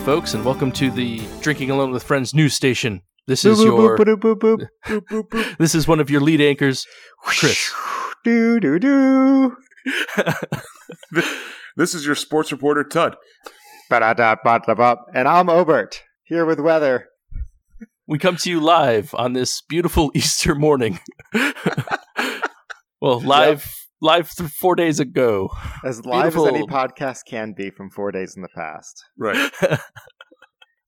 Hey, folks, and welcome to the Drinking Alone with Friends news station. This is your this is one of your lead anchors, Chris. Do do do. This is your sports reporter, Tud. Ba-da-da-ba-da-ba. And I'm Obert here with weather. We come to you live on this beautiful Easter morning. well, live live th- four days ago. As live as any podcast can be from four days in the past. Right.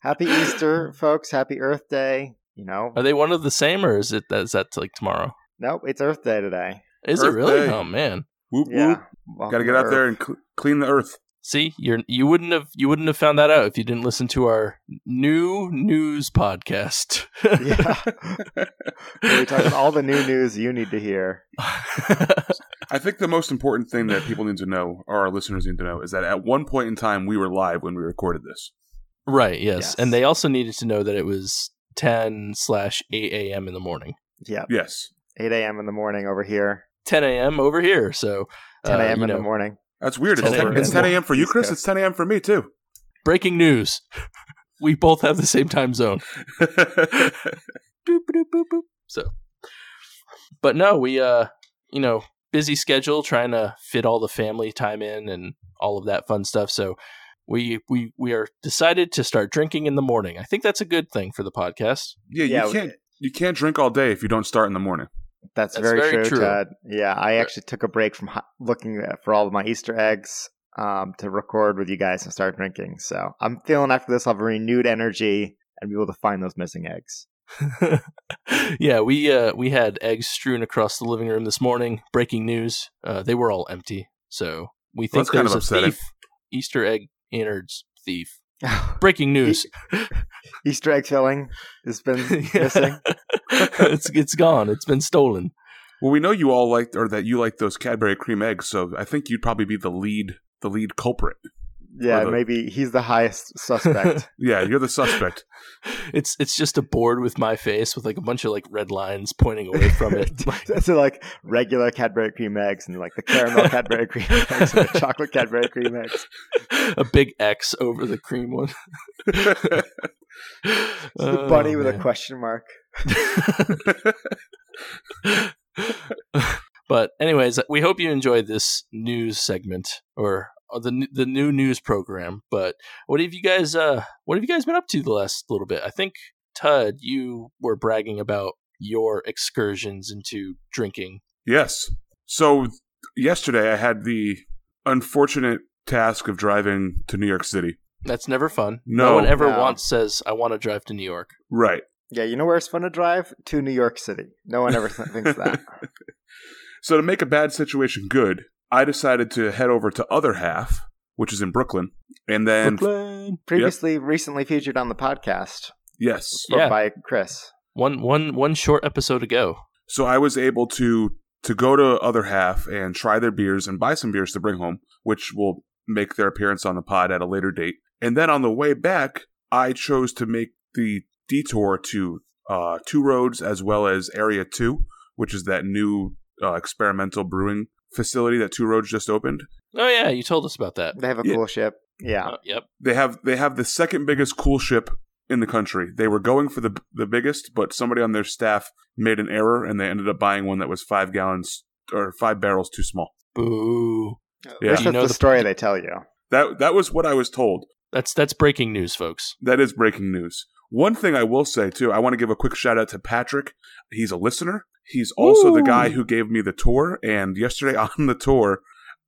Happy Easter, folks. Happy Earth Day. You know, Are they one of the same, or is it is that like tomorrow? nope, it's Earth Day today. Is Earth it really? Day. Oh man. Whoop Yeah. whoop. Welcome Got to get to out there and cl- clean the earth. See, you're you wouldn't have you wouldn't have found that out if you didn't listen to our new news podcast. yeah. We're talking all the new news you need to hear. I think the most important thing that people need to know, or our listeners need to know, is that at one point in time we were live when we recorded this. right. Yes. Yes. and they also needed to know that it was ten slash eight a.m. in the morning. Yeah. Yes. 8 a.m. in the morning over here. 10 a.m. over here. So 10 uh, a.m. you in know, the morning. That's weird. It's 10 10, a.m. it's 10 a.m. for you, Chris. It's 10 a.m. for me, too. breaking news. We both have the same time zone. boop, boop, boop, boop. So, but no, we uh, you know, busy schedule trying to fit all the family time in and all of that fun stuff. So, we we we are decided to start drinking in the morning. I think that's a good thing for the podcast. yeah, Yeah, you can't you can't drink all day if you don't start in the morning. That's, That's very, very true, true. Ted. Yeah, I actually took a break from looking for all of my Easter eggs um, to record with you guys and start drinking. So I'm feeling after this, I'll have renewed energy and be able to find those missing eggs. yeah, we uh we had eggs strewn across the living room this morning. Breaking news: uh, they were all empty. So we Well, think that's kind there's of a upsetting. thief, Easter egg innards thief. Breaking news. Easter egg filling has been missing. it's it's gone. It's been stolen. Well, we know you all liked, or that you like those Cadbury cream eggs, so I think you'd probably be the lead the lead culprit. Yeah, the- maybe he's the highest suspect. Yeah, you're the suspect. It's it's just a board with my face with like a bunch of like red lines pointing away from it. so like regular Cadbury cream eggs and like the caramel Cadbury cream eggs and the chocolate Cadbury cream eggs. a big X over the cream one. It's the bunny oh, with a question mark. but anyways, we hope you enjoyed this news segment or the the new news program. But what have you guys uh what have you guys been up to the last little bit? I think Tud, you were bragging about your excursions into drinking. Yes. So yesterday I had the unfortunate task of driving to New York City. That's never fun. No. one ever No. once says I want to drive to New York. Right. Yeah, you know where it's fun to drive? To New York City. No one ever th- thinks that. So to make a bad situation good, I decided to head over to Other Half, which is in Brooklyn, and then Brooklyn. Previously, recently featured on the podcast yes, Yeah. by Chris. One one one short episode ago. so I was able to to go to Other Half and try their beers and buy some beers to bring home, which will make their appearance on the pod at a later date. And then on the way back, I chose to make the detour to uh, Two Roads as well as Area Two, which is that new uh, experimental brewing facility that Two Roads just opened. Oh yeah, you told us about that. They have a Yeah. coolship. Yeah. Uh, yep. they have they have the second biggest coolship in the country. They were going for the the biggest, but somebody on their staff made an error and they ended up buying one that was five gallons or five barrels too small. Boo. At Yeah. least You that's know the the- story they tell you. That that was what I was told. That's that's breaking news, folks. That is breaking news. One thing I will say too, I want to give a quick shout out to Patrick. He's a listener. He's also the guy who gave me the tour. And yesterday on the tour,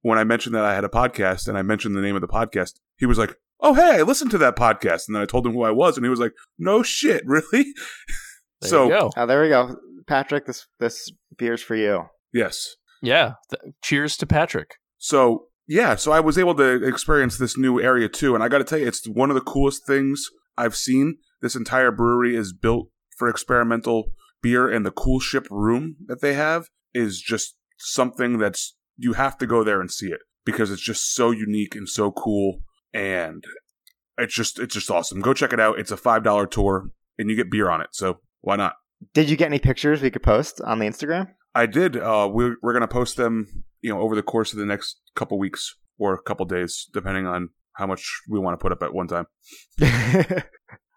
when I mentioned that I had a podcast and I mentioned the name of the podcast, he was like, "Oh hey, I listened to that podcast." And then I told him who I was, and he was like, "No shit, really?" There so you go. Oh, there we go. Patrick, this this beer's for you. yes, Yeah. Th- cheers to Patrick. So yeah, so I was able to experience this new area too, and I got to tell you, it's one of the coolest things I've seen. This entire brewery is built for experimental beer, and the coolship room that they have is just something that's you have to go there and see it because it's just so unique and so cool, and it's just it's just awesome. Go check it out. It's a five dollar tour, and you get beer on it. So why not? Did you get any pictures we could post on the Instagram? I did. Uh, we're we're gonna post them, you know, over the course of the next couple weeks or a couple days, depending on how much we want to put up at one time.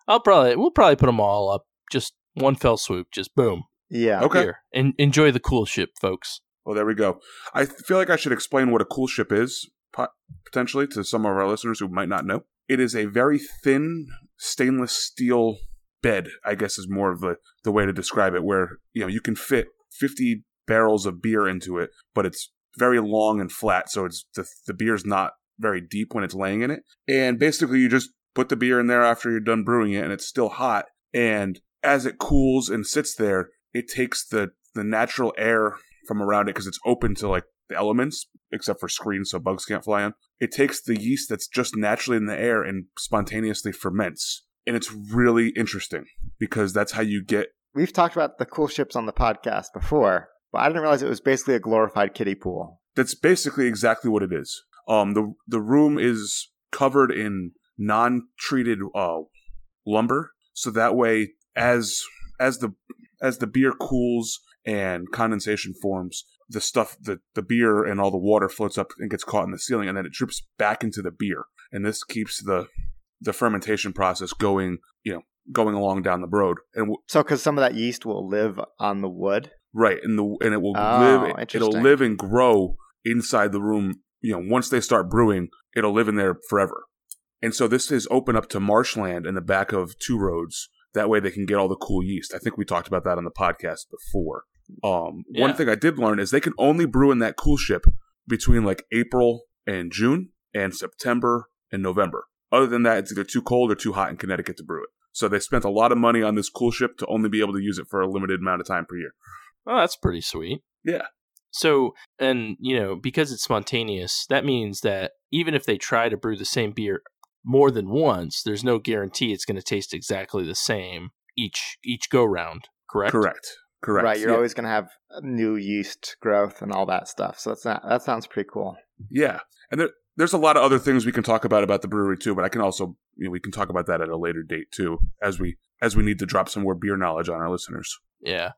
I'll probably we'll probably put them all up just one fell swoop, just boom. yeah. Okay. Here, and enjoy the coolship, folks. Well, there we go. I feel like I should explain what a coolship is, potentially, to some of our listeners who might not know. It is a very thin stainless steel bed, I guess is more of the, the way to describe it, where you know you can fit 50 barrels of beer into it, but it's very long and flat, so it's the, the beer's not very deep when it's laying in it. And basically, you just put the beer in there after you're done brewing it, and it's still hot. And as it cools and sits there, it takes the the natural air from around it because it's open to like the elements, except for screens, so bugs can't fly in. It takes the yeast that's just naturally in the air and spontaneously ferments. And it's really interesting because that's how you get. We've talked about the coolships on the podcast before, but I didn't realize it was basically a glorified kiddie pool. That's basically exactly what it is. Um, the the room is covered in non-treated uh, lumber, so that way, as as the as the beer cools and condensation forms, the stuff the the beer and all the water floats up and gets caught in the ceiling, and then it drips back into the beer, and this keeps the the fermentation process going, you know, going along down the road, and w- So, because some of that yeast will live on the wood. right, and the and it will Oh, live, it'll live and grow inside the room. You know, once they start brewing, it'll live in there forever. And so this is open up to marshland in the back of two roads. That way they can get all the cool yeast. I think we talked about that on the podcast before. Um, one thing I did learn is they can only brew in that coolship between like April and June and September and November. Other than that, it's either too cold or too hot in Connecticut to brew it. So they spent a lot of money on this coolship to only be able to use it for a limited amount of time per year. Oh, that's pretty sweet. Yeah. So, and you know, because it's spontaneous, that means that even if they try to brew the same beer more than once, there's no guarantee it's going to taste exactly the same each each go round. Correct. Correct. Correct. Right. You're yeah. always going to have new yeast growth and all that stuff. So that's not, that sounds pretty cool. Yeah, and there, there's a lot of other things we can talk about about the brewery too, but I can also you know we can talk about that at a later date too, as we as we need to drop some more beer knowledge on our listeners. Yeah.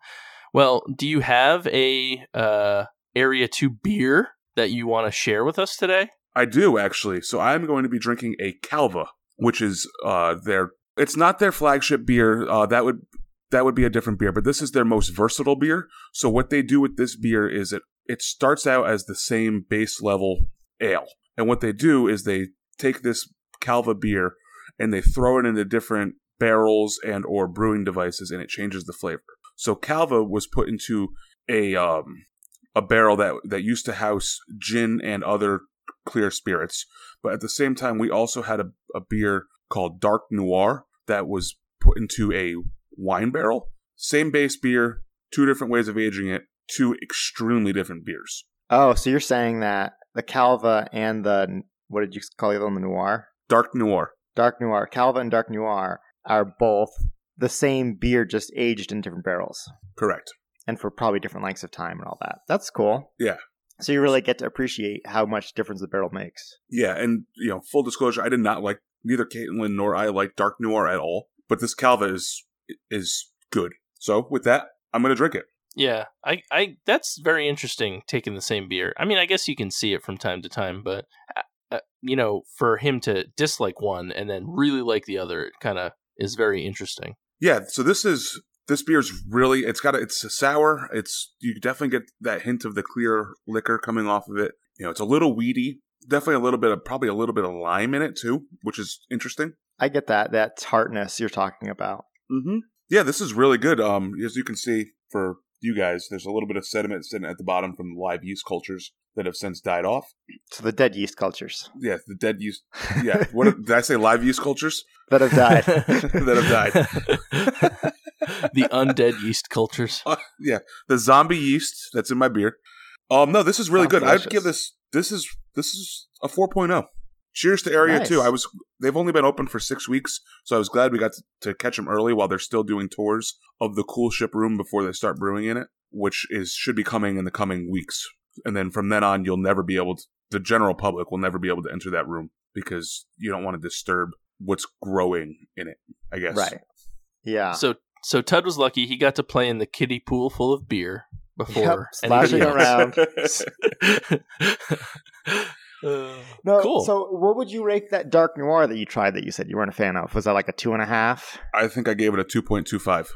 Well, do you have a uh, area two beer that you want to share with us today? I do actually. So I'm going to be drinking a Calva, which is uh their it's not their flagship beer. Uh, that would that would be a different beer, but this is their most versatile beer. So what they do with this beer is it it starts out as the same base level ale, and what they do is they take this Calva beer and they throw it into different barrels and or brewing devices, and it changes the flavor. So Calva was put into a um a barrel that that used to house gin and other clear spirits, but at the same time we also had a, a beer called Dark Noir that was put into a wine barrel. Same base beer, two different ways of aging it, two extremely different beers. Oh, so you're saying that the Calva and the, what did you call the other one, the Noir? Dark Noir. Dark Noir. Calva and Dark Noir are both the same beer, just aged in different barrels Correct. and for probably different lengths of time and all that. That's cool. Yeah. So you really get to appreciate how much difference the barrel makes. Yeah, and you know, full disclosure, I did not like neither Caitlin nor I like Dark Noir at all. But this Calva is is good. So with that, I'm gonna drink it. Yeah, I, I, that's very interesting. Taking the same beer. I mean, I guess you can see it from time to time, but uh, uh, you know, for him to dislike one and then really like the other, it kind of is very interesting. Yeah, so this is this beer's really it's got a, it's a sour. It's you definitely get that hint of the clear liquor coming off of it. You know, it's a little weedy. Definitely a little bit of probably a little bit of lime in it too, which is interesting. I get that, that tartness you're talking about. Mm-hmm. Yeah, this is really good. Um, as you can see for you guys, there's a little bit of sediment sitting at the bottom from live yeast cultures that have since died off. So the dead yeast cultures Yeah, the dead yeast. Yeah, what did I say? Live yeast cultures that have died. that have died. the undead yeast cultures. Uh, yeah, the zombie yeast that's in my beer. Um, no, this is really Sounds good. I'd give this. This is this is a 4.0. Cheers to Area Nice. Two. I was. They've only been open for six weeks, so I was glad we got to, to catch them early while they're still doing tours of the coolship room before they start brewing in it, which is should be coming in the coming weeks. And then from then on, you'll never be able to. The general public will never be able to enter that room because you don't want to disturb what's growing in it. I guess. right. Yeah. So, so Tud was lucky. He got to play in the kiddie pool full of beer before Yep, splashing around. Uh, No, Cool. So, what would you rate that dark noir that you tried that you said you weren't a fan of? Was that like a two and a half? I think I gave it a 2.25.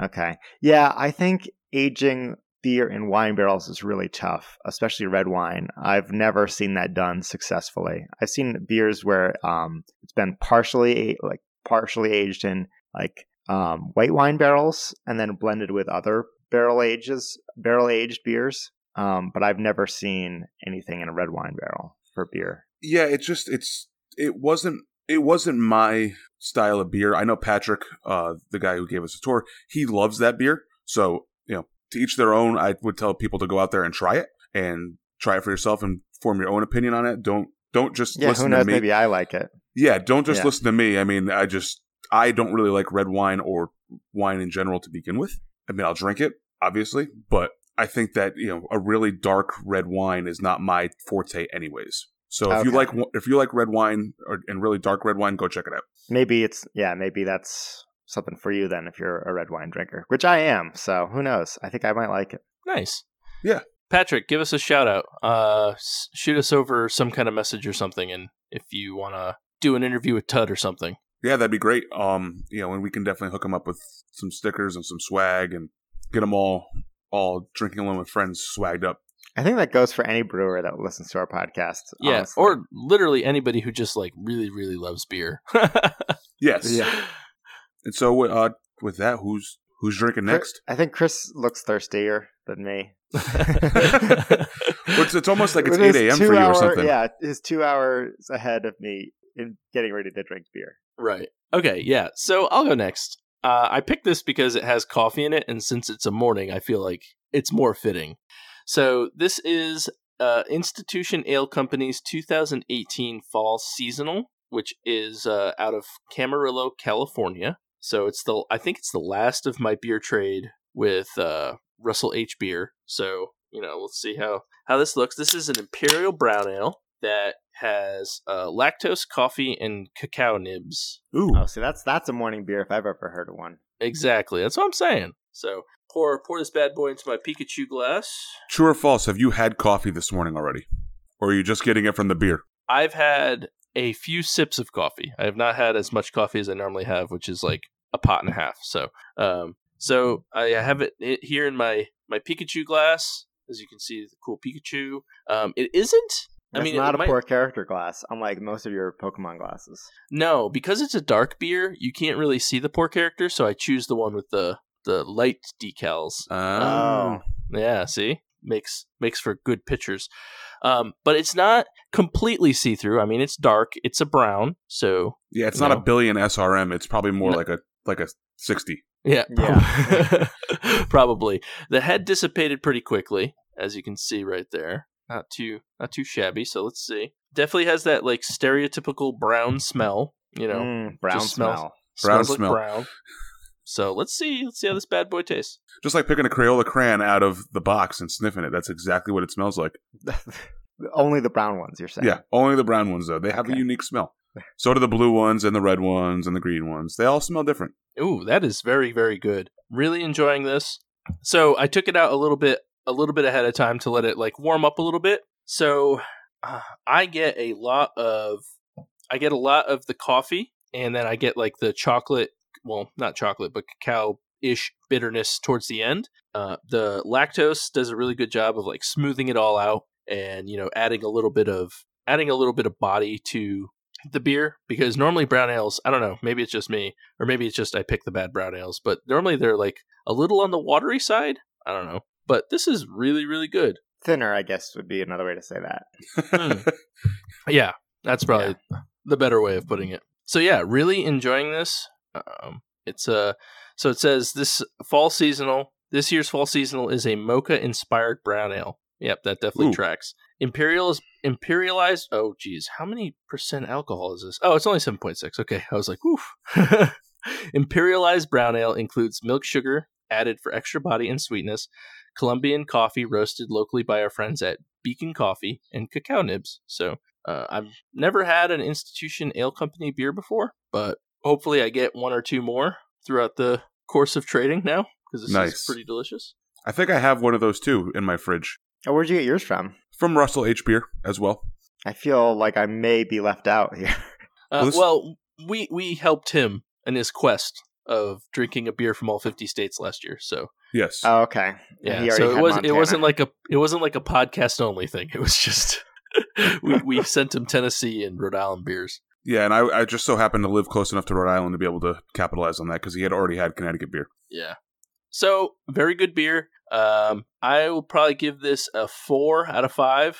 Okay. Yeah, I think aging beer in wine barrels is really tough, especially red wine. I've never seen that done successfully. I've seen beers where um, it's been partially like partially aged in like um, white wine barrels and then blended with other barrel ages, barrel aged beers. Um, but I've never seen anything in a red wine barrel for beer. Yeah, it just it's it wasn't it wasn't my style of beer. I know Patrick, uh, the guy who gave us a tour, he loves that beer. So you know, to each their own. I would tell people to go out there and try it and try it for yourself and form your own opinion on it. Don't don't just Yeah, listen who knows? to me. Maybe I like it. Yeah, don't just Yeah. listen to me. I mean, I just I don't really like red wine or wine in general to begin with. I mean, I'll drink it obviously, but I think that you know a really dark red wine is not my forte, anyways. So if you like if you like red wine or, and really dark red wine, go check it out. Maybe it's yeah, maybe that's something for you then if you're a red wine drinker, which I am. So who knows? I think I might like it. nice. Yeah. Patrick, give us a shout out. Uh, shoot us over some kind of message or something, and if you want to do an interview with Tud or something. Yeah, that'd be great. Um, you know, and we can definitely hook them up with some stickers and some swag and get them all all drinking along with friends swagged up. I think that goes for any brewer that listens to our podcast. Yeah, honestly. or literally anybody who just like really, really loves beer. Yes. Yeah. And so uh, with that, who's who's drinking next? I think Chris looks thirstier than me. It's, it's almost like it's With his eight a.m. for two you or something. Yeah, is two hours ahead of me in getting ready to drink beer. Right. Okay, yeah. So I'll go next. Uh, I picked this because it has coffee in it, and since it's a morning, I feel like it's more fitting. So this is uh, Institution Ale Company's 2018 Fall Seasonal, which is uh, out of Camarillo, California. So it's the I think it's the last of my beer trade with uh, Russell H Beer. So you know, let's see how how this looks. This is an imperial brown ale that has uh, lactose, coffee, and cacao nibs. Ooh, Oh, see, that's that's a morning beer if I've ever heard of one. Exactly. That's what I'm saying. So pour pour this bad boy into my Pikachu glass. true or false? Have you had coffee this morning already, or are you just getting it from the beer? I've had a few sips of coffee. I have not had as much coffee as I normally have, which is like a pot and a half. So, um, so I have it it here in my my Pikachu glass. As you can see, the cool Pikachu. Um, it isn't. That's I mean, not a might- poor character glass, unlike most of your Pokemon glasses. No, because it's a dark beer, you can't really see the poor character. So I choose the one with the the light decals. Oh, Yeah, see, makes makes for good pictures. Um, but it's not completely see through. I mean, it's dark. It's a brown. So yeah. It's No. not a billion SRM. It's probably more No. like a like a sixty. yeah, Yeah. probably the head dissipated pretty quickly, as you can see right there. Not too not too shabby. So let's see. Definitely has that like stereotypical brown smell. You know, Mm, brown just smells- smell. Brown smells like brown. So let's see. Let's see how this bad boy tastes. Just like picking a Crayola crayon out of the box and sniffing it. That's exactly what it smells like. Only the brown ones, you're saying? Yeah, only the brown ones though. They have a unique smell. So do the blue ones and the red ones and the green ones. They all smell different. Ooh, that is very very good. Really enjoying this. So I took it out a little bit a little bit ahead of time to let it like warm up a little bit. So uh, I get a lot of I get a lot of the coffee and then I get like the chocolate, well, not chocolate, but cacao ish bitterness towards the end. Uh, the lactose does a really good job of like smoothing it all out and you know adding a little bit of adding a little bit of body to the beer because normally brown ales i don't know maybe it's just me or maybe it's just i pick the bad brown ales but normally they're like a little on the watery side i don't know but this is really really good. Thinner, I guess, would be another way to say that. Hmm. yeah that's probably the better way of putting it. So yeah really enjoying this. Um, it's a so it says this fall seasonal this year's fall seasonal is a mocha inspired brown ale. Yep that definitely Ooh. tracks. Imperial is imperialized oh geez how many percent alcohol is this? Oh it's only 7.6 okay i was like woof imperialized brown ale includes milk sugar added for extra body and sweetness colombian coffee roasted locally by our friends at beacon coffee and cacao nibs so uh, I've never had an institution ale company beer before, but hopefully I get one or two more throughout the course of trading now because this is pretty delicious. I think I have one of those too in my fridge Oh, where'd you get yours from? from Russell H Beer as well. I feel like I may be left out here. Uh, Well, this- well, we we helped him in his quest of drinking a beer from all 50 states last year. So Yes. Oh, okay. yeah, so it was it Montana. wasn't like a it wasn't like a podcast only thing. It was just we we sent him Tennessee and Rhode Island beers. yeah, and I, I just so happened to live close enough to Rhode Island to be able to capitalize on that because he had already had Connecticut beer. Yeah. So very good beer. Um, I will probably give this a four out of five.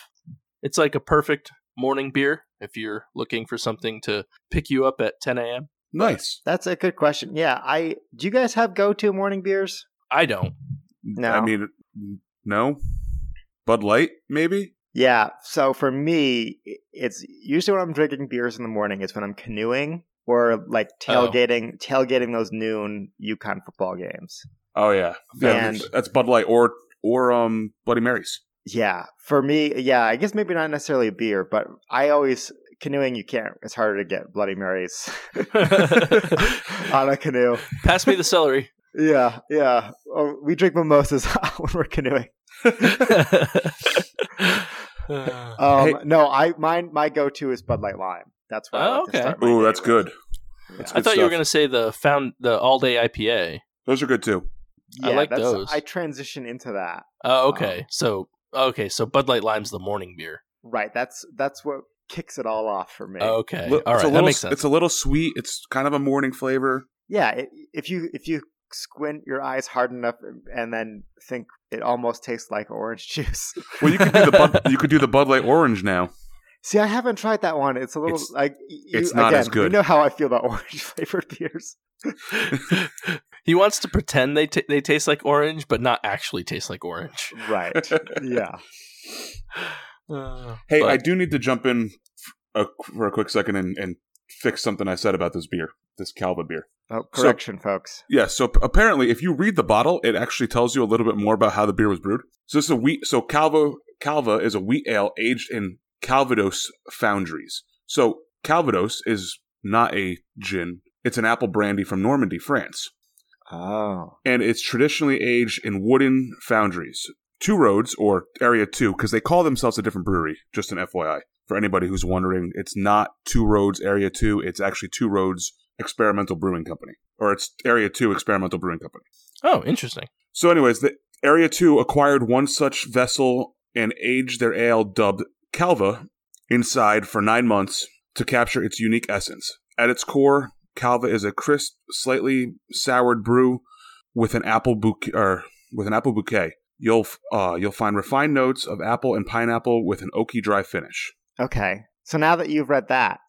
It's like a perfect morning beer if you're looking for something to pick you up at 10 a.m. Nice. That's a good question. Yeah, I do you guys have go to morning beers? I don't. No. I mean, no. Bud Light, maybe? Yeah. So for me, it's usually when I'm drinking beers in the morning. It's when I'm canoeing or like Oh. tailgating, tailgating those noon UConn football games. Oh, yeah. yeah And- that's Bud Light or or um Bloody Marys. Yeah. For me, yeah, I guess maybe not necessarily a beer, but I always canoeing. You can't. It's harder to get Bloody Marys on a canoe. Pass me the celery. Yeah, yeah. Oh, we drink mimosas when we're canoeing. Um, Hey- No, I mine my go to is Bud Light Lime. That's what. I Oh, like okay. start Ooh, that's with. good. Yeah. That's I good thought you were going to say the found the all day IPA. Those are good too. I like that's- those. I transition into that. Oh, okay. So okay, so Bud Light Lime's the morning beer. Right. That's that's what kicks it all off for me. Okay, Li- all it's a that little, makes sense. It's a little sweet. It's kind of a morning flavor. Yeah. It, if you if you squint your eyes hard enough um, and then think it almost tastes like orange juice. Well, you could do the Bud, you could do the Bud Light Orange now. See, I haven't tried that one. It's a little It's- like you, it's not again, as good. You know how I feel about orange flavored beers. he wants to pretend they t- they taste like orange, but not actually taste like orange. Right. yeah. Uh, Hey, but- I do need to jump in f- a, for a quick second and, and fix something I said about this beer, this Calva beer. Oh, So- correction, folks. Yeah, so p- apparently, if you read the bottle, it actually tells you a little bit more about how the beer was brewed. So this is a wheat. So Calva Calva is a wheat ale aged in Calvados foudres. So Calvados is not a gin; it's an apple brandy from Normandy, France, Oh. and it's traditionally aged in wooden foudres. Two Roads or Area Two, because they call themselves a different brewery. Just an FYI for anybody who's wondering, it's not Two Roads Area Two. It's actually Two Roads Experimental Brewing Company, or it's Area Two Experimental Brewing Company. oh, interesting. So, anyways, the Area 2 acquired one such vessel and aged their ale dubbed Calva inside for nine months to capture its unique essence. At its core, Calva is a crisp, slightly soured brew with an apple bouquet. Or with an apple bouquet. You'll uh, you'll find refined notes of apple and pineapple with an oaky dry finish. Okay. So now that you've read that,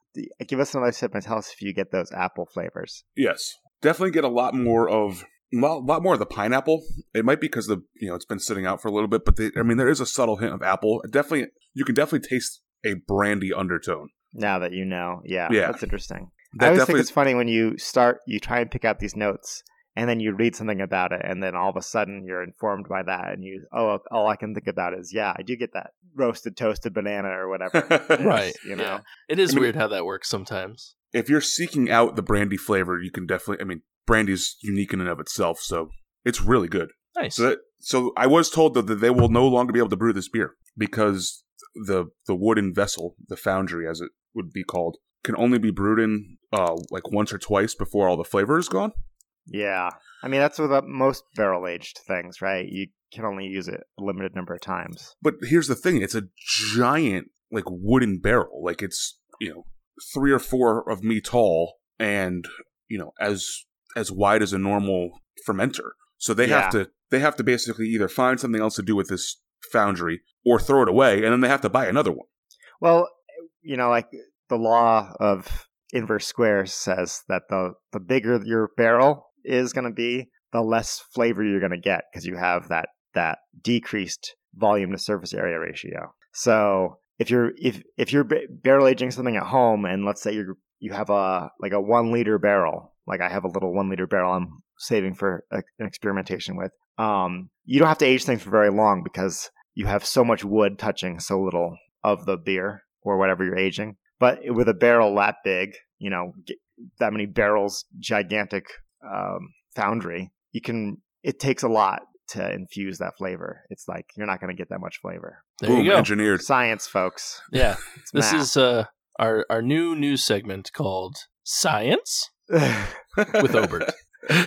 give us another sip and tell us if you get those apple flavors. Yes, definitely get a lot more of well, a lot more of the pineapple. It might be because the you know it's been sitting out for a little bit, but the, I mean there is a subtle hint of apple. Definitely, you can definitely taste a brandy undertone. Now that you know, yeah, Yeah. that's interesting. That I always think it's funny when you start, you try and pick out these notes, and then you read something about it, and then all of a sudden you're informed by that, and you, oh, all I can think about is, yeah, I do get that roasted toasted banana or whatever. it is, Right, You know. yeah. It is I mean- weird how that works sometimes. if you're seeking out the brandy flavor, you can definitely. I mean, brandy's unique in and of itself, so it's really good. Nice. So that so I was told though that they will no longer be able to brew this beer because the the wooden vessel, the foudre as it would be called, can only be brewed in uh like once or twice before all the flavor is gone. Yeah. I mean, that's with uh, most barrel aged things, right? You can only use it a limited number of times. But here's the thing: it's a giant like wooden barrel, like it's you know three or four of me tall, and you know as as wide as a normal fermenter. So they have to they have to basically either find something else to do with this foudre or throw it away, and then they have to buy another one. Well, you know, like the law of inverse squares says that the the bigger your barrel is going to be, the less flavor you're going to get because you have that that decreased volume to surface area ratio. So if you're if if you're barrel aging something at home, and let's say you you have a like a one liter barrel, like I have a little one liter barrel I'm saving for an experimentation with. Um, you don't have to age things for very long because you have so much wood touching so little of the beer or whatever you're aging. But with a barrel that big, you know, that many barrels, gigantic um, foudre, you can. It takes a lot to infuse that flavor. It's like you're not going to get that much flavor. There Boom, you go. engineered. Science, folks. Yeah. This math. is uh our our new news segment called Science with Obert.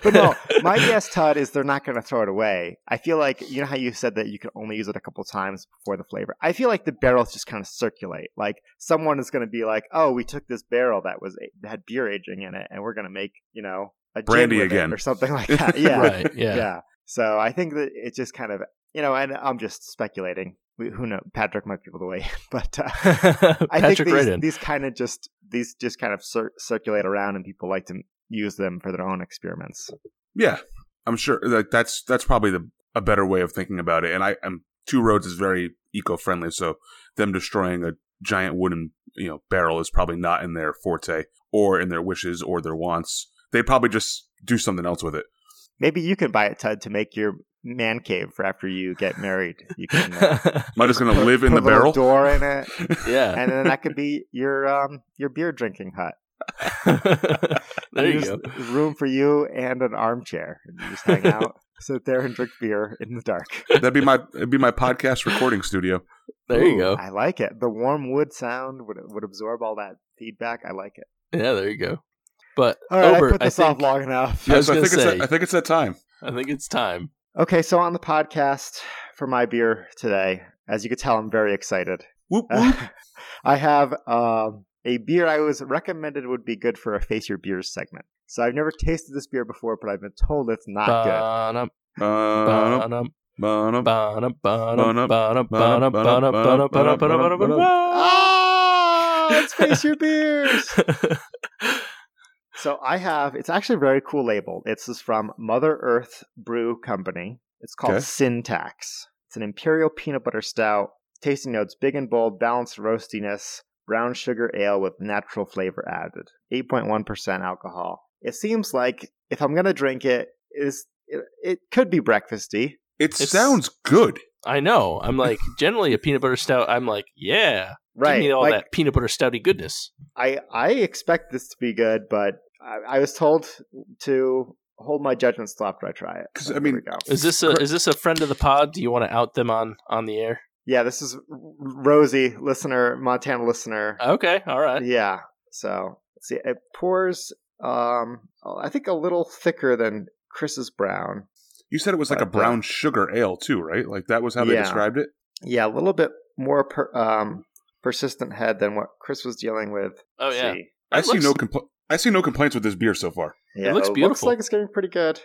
but no, my guess, Todd, is they're not going to throw it away. I feel like you know how you said that you can only use it a couple times before the flavor. I feel like the barrels just kind of circulate. Like someone is going to be like, "Oh, we took this barrel that was that had beer aging in it, and we're going to make you know a Brandy with again. or something like that." Yeah, Right. yeah. Yeah. So I think that it just kind of you know, and I'm just speculating. We- Who knows? Patrick might be able to weigh, in. but uh, I think these, right these kind of just these just kind of cir- circulate around, and people like to use them for their own experiments. Yeah, I'm sure like that's that's probably the a better way of thinking about it. And I am Two Roads is very eco friendly, so them destroying a giant wooden you know barrel is probably not in their forte or in their wishes or their wants. They probably just do something else with it. Maybe you can buy it, Tud, to make your man cave for after you get married. You can uh, Am I just going to put- live in put the barrel? door in it, yeah. and then that could be your um your beer drinking hut. there you There's go. Room for you and an armchair. And you just hang out, sit there, and drink beer in the dark. That'd be my it'd be my podcast recording studio. There you go. I like it. The warm wood sound would would absorb all that feedback. I like it. Yeah, there you go. But Obert, I put this I think, off long enough. Yes, I, I, think say, it's a, I think it's that time. I think it's time. Okay, so on the podcast for my beer today, as you can tell, I'm very excited. Whoop, whoop. Uh, I have a beer I was recommended would be good for a face your beers segment. So I've never tasted this beer before, but I've been told it's not good. Let's face your beers. So I have, it's actually a very cool label. It's this from Mother Earth Brew Company. It's called Okay. Syntax. It's an imperial peanut butter stout. Tasting notes big and bold, balanced roastiness, brown sugar ale with natural flavor added. 8.1% alcohol. It seems like if I'm going to drink it, is it, it could be breakfasty. It It's- sounds good. I know. I'm like generally a peanut butter stout. I'm like, yeah, Right. give me all like, that peanut butter stouty goodness. I I expect this to be good, but I, I was told to hold my judgment till after I try it. 'Cause, So I mean. Is this a is this a friend of the pod? Do you want to out them on on the air? Yeah, this is Rosie, listener, Montana listener. Okay, all right. Yeah. So let's see. It pours. Um, I think a little thicker than Chris's brown. You said it was like a But, uh, brown sugar ale too, right? Like that was how they Yeah. described it. Yeah, a little bit more per, um, persistent head than what Chris was dealing with. Oh yeah. see. I It see looks- no compl- I see no complaints with this beer so far. Yeah, looks Looks beautiful. Looks like it's getting pretty good.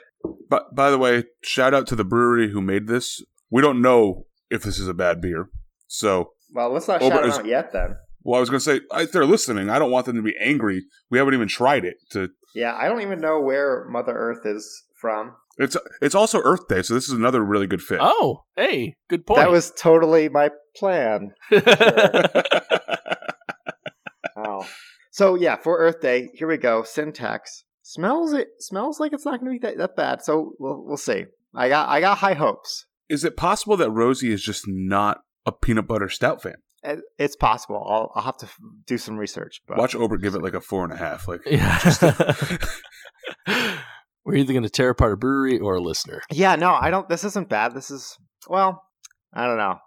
But by the way, shout out to the brewery who made this. We don't know if this is a bad beer. So, Well, let's not shout them is- out yet. Then. well, I was going to say, if they're listening, I don't want them to be angry. We haven't even tried it. To Yeah, I don't even know where Mother Earth is from. it's it's also Earth Day, so this is another really good fit. Oh, hey, good point. That was totally my plan. Oh. So yeah, for Earth Day, here we go. Syntax smells it smells like it's not going to be that, that bad. So we'll we'll see. I got I got high hopes. is it possible that Rosie is just not a peanut butter stout fan? Uh, it's possible. I'll I'll have to f- do some research. But Watch Ober give it like a four and a half. Like yeah. We're either going to tear apart a brewery or a listener. yeah, no, I don't. This isn't bad. This is well, I don't know.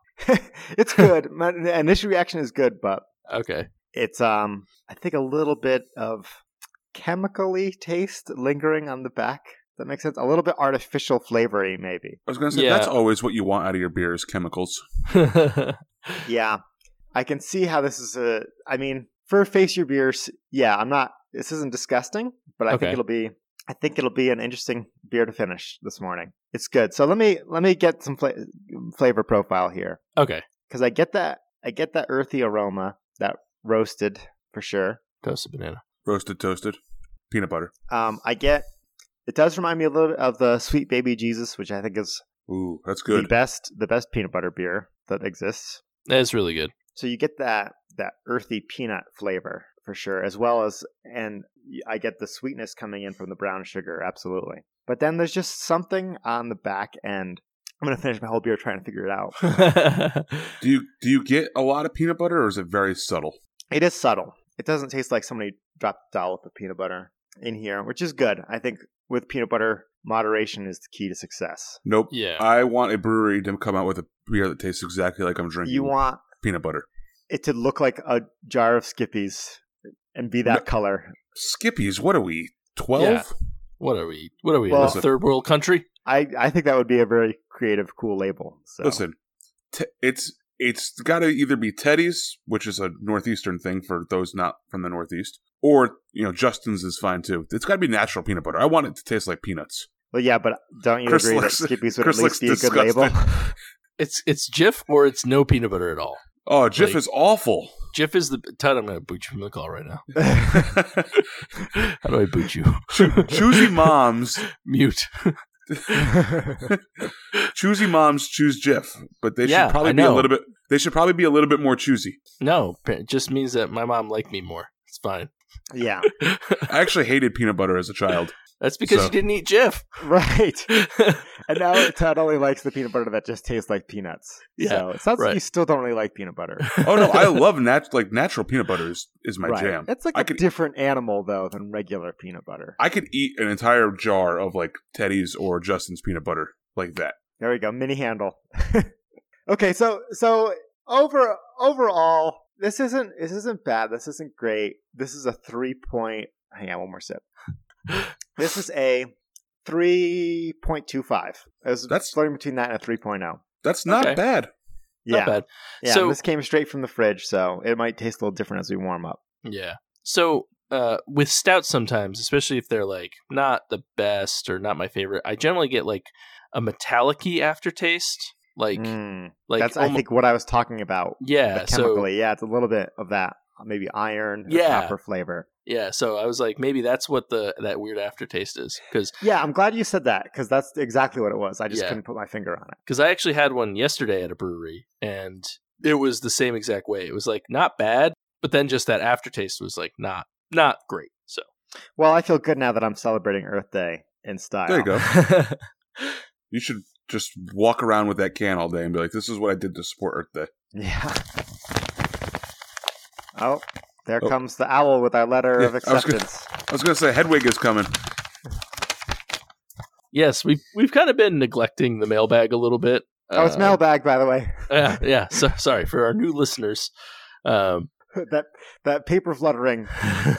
it's good. My the initial reaction is good, but Okay. It's um I think a little bit of chemically taste lingering on the back. That makes sense. A little bit artificial flavory, maybe. I was going to say, Yeah. that's always what you want out of your beers: chemicals. Yeah, I can see how this is a. I mean, for face your beers, yeah, I'm not. This isn't disgusting, but I Okay. think it'll be. I think it'll be an interesting beer to finish this morning. It's good. So let me let me get some fla- flavor profile here okay. because I get that I get that earthy aroma, that roasted for sure. Toasted banana. Roasted, toasted, peanut butter. Um, I get. It does remind me a little bit of the Sweet Baby Jesus, which I think is Ooh, that's good. the good. best the best peanut butter beer that exists. That's really good. So you get that that earthy peanut flavor for sure, as well as and I get the sweetness coming in from the brown sugar, absolutely. But then there's just something on the back end. I'm gonna finish my whole beer trying to figure it out. Do you do you get a lot of peanut butter, or is it very subtle? It is subtle. It doesn't taste like somebody dropped a dollop of peanut butter in here, which is good. I think with peanut butter, moderation is the key to success. Nope. Yeah. I want a brewery to come out with a beer that tastes exactly like I'm drinking You want peanut butter. it to look like a jar of Skippies and be that No. color. Skippies, what are we? 12? Yeah. what are we? What are we? Well- a third world country? I, I think that would be a very creative, cool label. So. Listen, t- it's it's got to either be Teddy's, which is a northeastern thing for those not from the northeast, or you know Justin's is fine too. It's got to be natural peanut butter. I want it to taste like peanuts. Well, yeah, but don't you Chris agree looks- that Skippies would Chris at least be a good label? It's it's Jif or it's no peanut butter at all. Oh, Jif Like- is awful. Jif is the Todd. I'm gonna boot you from the call right now. How do I boot you? Cho- choosy moms, Mute. choosy moms choose Jif, but they Yeah, should probably be a little bit. They should probably be a little bit more choosy. No, it just means that my mom liked me more. It's fine. yeah, I actually hated peanut butter as a child. That's because So- you didn't eat Jif. right. And now Todd only likes the peanut butter that just tastes like peanuts. Yeah, so it sounds right. like you still don't really like peanut butter. Oh no, I love nat- like natural peanut butter is, is my right. jam. It's like I a could different animal though than regular peanut butter. I could eat an entire jar of like Teddy's or Justin's peanut butter like that. There we go, mini handle. okay, so so over overall, this isn't this isn't bad. This isn't great. This is a three point. Hang on, one more sip. This is a three point two five. It's That's- floating between that and a three oh. That's not Okay. bad. Yeah, Not bad. yeah. So- this came straight from the fridge, so it might taste a little different as we warm up. Yeah. So uh, with stouts, sometimes, especially if they're like not the best or not my favorite, I generally get like a metallic-y aftertaste. Like, Mm, like that's I think what I was talking about. yeah. the So chemically, yeah, it's a little bit of that, maybe iron, Yeah. copper flavor. Yeah. So I was like, maybe that's what the that weird aftertaste is because Yeah, I'm glad you said that because that's exactly what it was. I just Yeah. couldn't put my finger on it. because I actually had one yesterday at a brewery and it was the same exact way. It was like not bad, but then just that aftertaste was like not not great. So Well, I feel good now that I'm celebrating Earth Day in style. There you go. You should just walk around with that can all day and be like, "This is what I did to support Earth Day." Yeah. Oh, there Oh. comes the owl with our letter Yeah, of I acceptance. I was gonna say Hedwig is coming. yes, we've we've kind of been neglecting the mailbag a little bit. oh, it's Uh, mailbag, by the way. Yeah, yeah. So sorry for our new listeners. Um, that that paper fluttering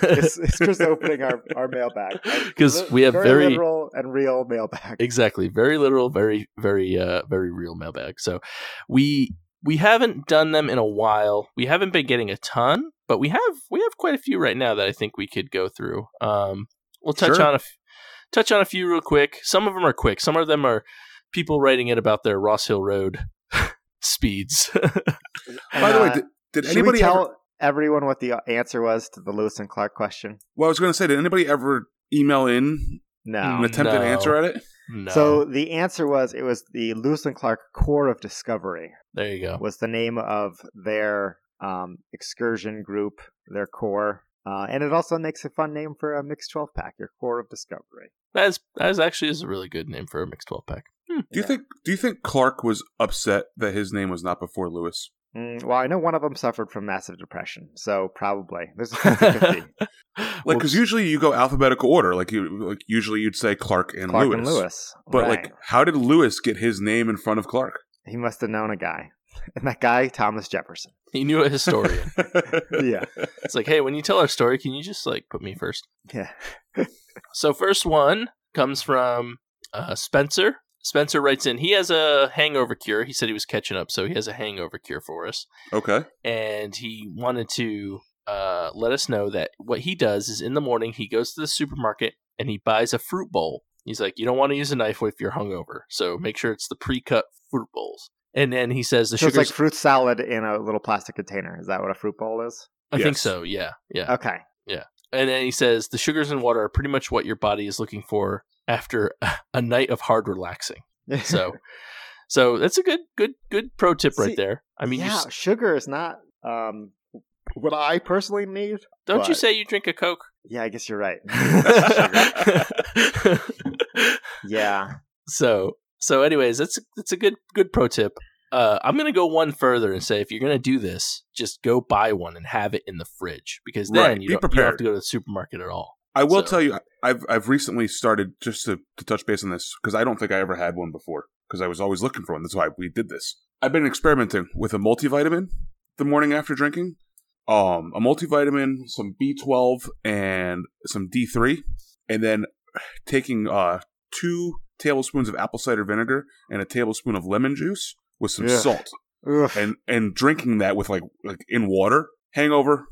is, is Chris opening our, our mailbag. 'Cause Li- we have very- literal and real mailbag. exactly, very literal, very very uh, very real mailbag. So we we haven't done them in a while. We haven't been getting a ton, but we have we have quite a few right now that I think we could go through. Um, we'll touch Sure. on a f- touch on a few real quick. Some of them are quick. Some of them are people writing in about their Ross Hill Road speeds. By the way, Uh, did, did anybody we tell ever? everyone what the answer was to the Lewis and Clark question? Well, I was gonna say, did anybody ever email in No. an attempted No. answer at it? no. So the answer was it was the Lewis and Clark Corps of Discovery there you go. was the name of their um, excursion group, their core, uh, and it also makes a fun name for a mixed twelve pack, your Corps of Discovery. That is that is actually is a really good name for a mixed twelve pack. Do you Yeah. think? Do you think Clark was upset that his name was not before Lewis? Mm, well, I know one of them suffered from massive depression, so probably there's a 50-50. Like, because usually you go alphabetical order. Like you, like usually you'd say Clark and Clark Lewis. and Lewis, But right. like, how did Lewis get his name in front of Clark? he must have known a guy, and that guy Thomas Jefferson. he knew a historian. yeah, it's like, hey, when you tell our story, can you just like put me first? yeah. So first one comes from uh, Spencer. Spencer writes in. He has a hangover cure. He said he was catching up, so he has a hangover cure for us. Okay. and he wanted to uh, let us know that what he does is in the morning he goes to the supermarket and he buys a fruit bowl. He's like, you don't want to use a knife if you're hungover, so make sure it's the pre-cut fruit bowls. And then he says the So it's sugars. like fruit salad in a little plastic container. Is that what a fruit bowl is? I think so. Yeah, yeah. Okay. Yeah. And then he says the sugars and water are pretty much what your body is looking for after a night of hard relaxing. So, so that's a good, good, good pro tip right there. I mean, yeah, s- sugar is not um, what I personally need. don't you say you drink a Coke? Yeah, I guess you're right. yeah. so, anyways, that's that's a good good pro tip. Uh, I'm gonna go one further and say if you're gonna do this, just go buy one and have it in the fridge because then Right, you, be don't, you don't have prepared. to go to the supermarket at all. I will So- tell you, I've I've recently started just to, to touch base on this because I don't think I ever had one before because I was always looking for one. That's why we did this. I've been experimenting with a multivitamin the morning after drinking. Um, a multivitamin, some B twelve, and some D three, and then taking uh two tablespoons of apple cider vinegar and a tablespoon of lemon juice with some Ugh. salt, Oof. and and drinking that with like like in water. Hangover,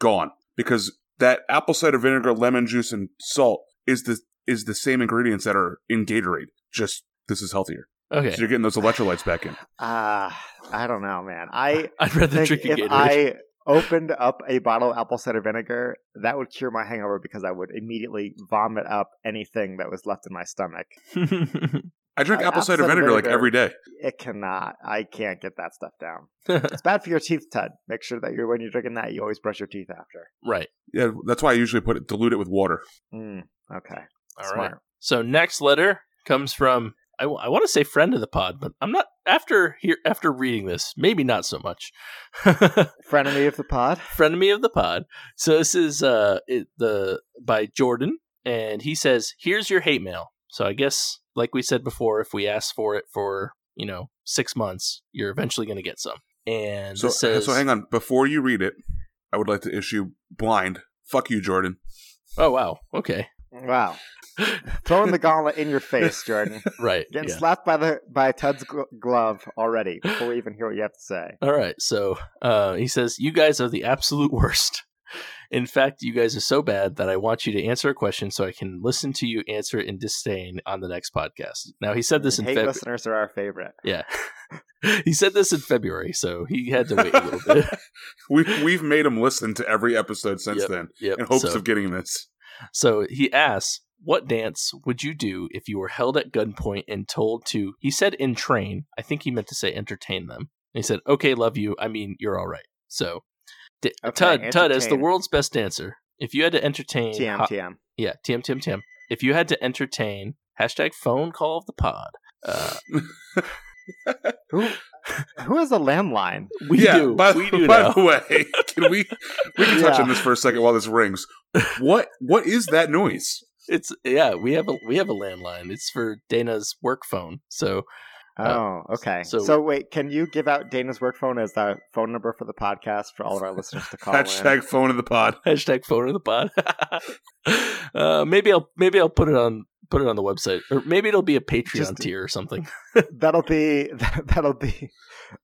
gone because that apple cider vinegar, lemon juice, and salt is the is the same ingredients that are in Gatorade. Just this is healthier. Okay. So you're getting those electrolytes back in. Ah, I don't know, man. I I'd rather drink a Gatorade. I opened up a bottle of apple cider vinegar, that would cure my hangover because I would immediately vomit up anything that was left in my stomach. I drink Uh, apple cider apple cider vinegar like every day. It cannot. I can't get that stuff down. It's bad for your teeth, Ted. Make sure that you're when you're drinking that, you always brush your teeth after. right. Yeah, that's why I usually put it dilute it with water. Mm, okay. All right. Smart. So next letter comes from I, I want to say friend of the pod, but I'm not after here after reading this. Maybe not so much. Frenemy of the pod. Frenemy of the pod. So this is uh it, the by Jordan, and he says, "Here's your hate mail." So I guess, like we said before, if we ask for it for you know six months, you're eventually going to get some. And So, says, so hang on. Before you read it, I would like to issue blind. Fuck you, Jordan. "Oh wow, okay, Wow. Throwing the gauntlet in your face, Jordan. right, Getting yeah. slapped by the by Ted's gl- glove already before we even hear what you have to say. All right. So uh, he says, You guys are the absolute worst. In fact, you guys are so bad that I want you to answer a question so I can listen to you answer it in disdain on the next podcast. Now, he said this in February. listeners are our favorite. Yeah. he said this in February, so he had to wait a little bit. We we've made him listen to every episode since Yep. then Yep. in hopes so, of getting this. So he asks, What dance would you do if you were held at gunpoint and told to, he said entrain. I think he meant to say entertain them. And he said, Okay, love you. I mean, you're all right. So, D- Okay, Tud, Tud, as the world's best dancer, if you had to entertain. TM ho- TM. yeah, TM, TM, TM. If you had to entertain, hashtag phone call of the pod. Uh, Who who has a landline? we yeah, do. By, we do by the way, can we we can touch Yeah. on this for a second while this rings? What what is that noise? It's yeah, we have a we have a landline. It's for Dana's work phone. So Oh, okay. so- So, wait, can you give out Dana's work phone as the phone number for the podcast for all of our listeners to call Hashtag in? phone of the pod. hashtag phone of the pod. uh, maybe I'll maybe I'll put it on put it on the website, or maybe it'll be a Patreon Just- tier or something. That'll be that'll be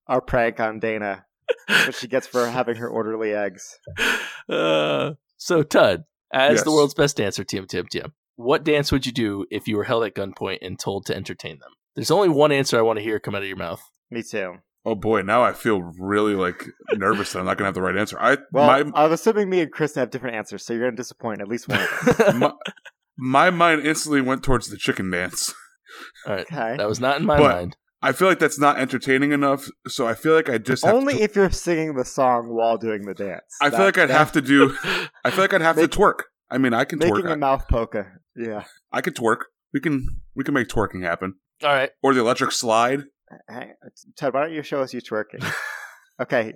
our prank on Dana. What she gets for having her orderly eggs. Uh, so Tud, as Yes. the world's best dancer, TM TM TM, what dance would you do if you were held at gunpoint and told to entertain them? There's only one answer I want to hear come out of your mouth. Me too. Oh boy, now I feel really like nervous that I'm not gonna have the right answer. I Well, my I'm assuming me and Chris have different answers, so you're gonna disappoint at least one of us. my, my mind instantly went towards the chicken dance. All right, Okay. that was not in my But- mind. I feel like that's not entertaining enough, so I feel like I just have Only to, if you're singing the song while doing the dance. I feel like I'd have to do I feel like I'd have Make- to twerk. I mean, I can making twerk. a mouth polka. Yeah. I, I can twerk. We can we can make twerking happen. All right, Or the electric slide. Hey, Ted, why don't you show us you twerking? okay,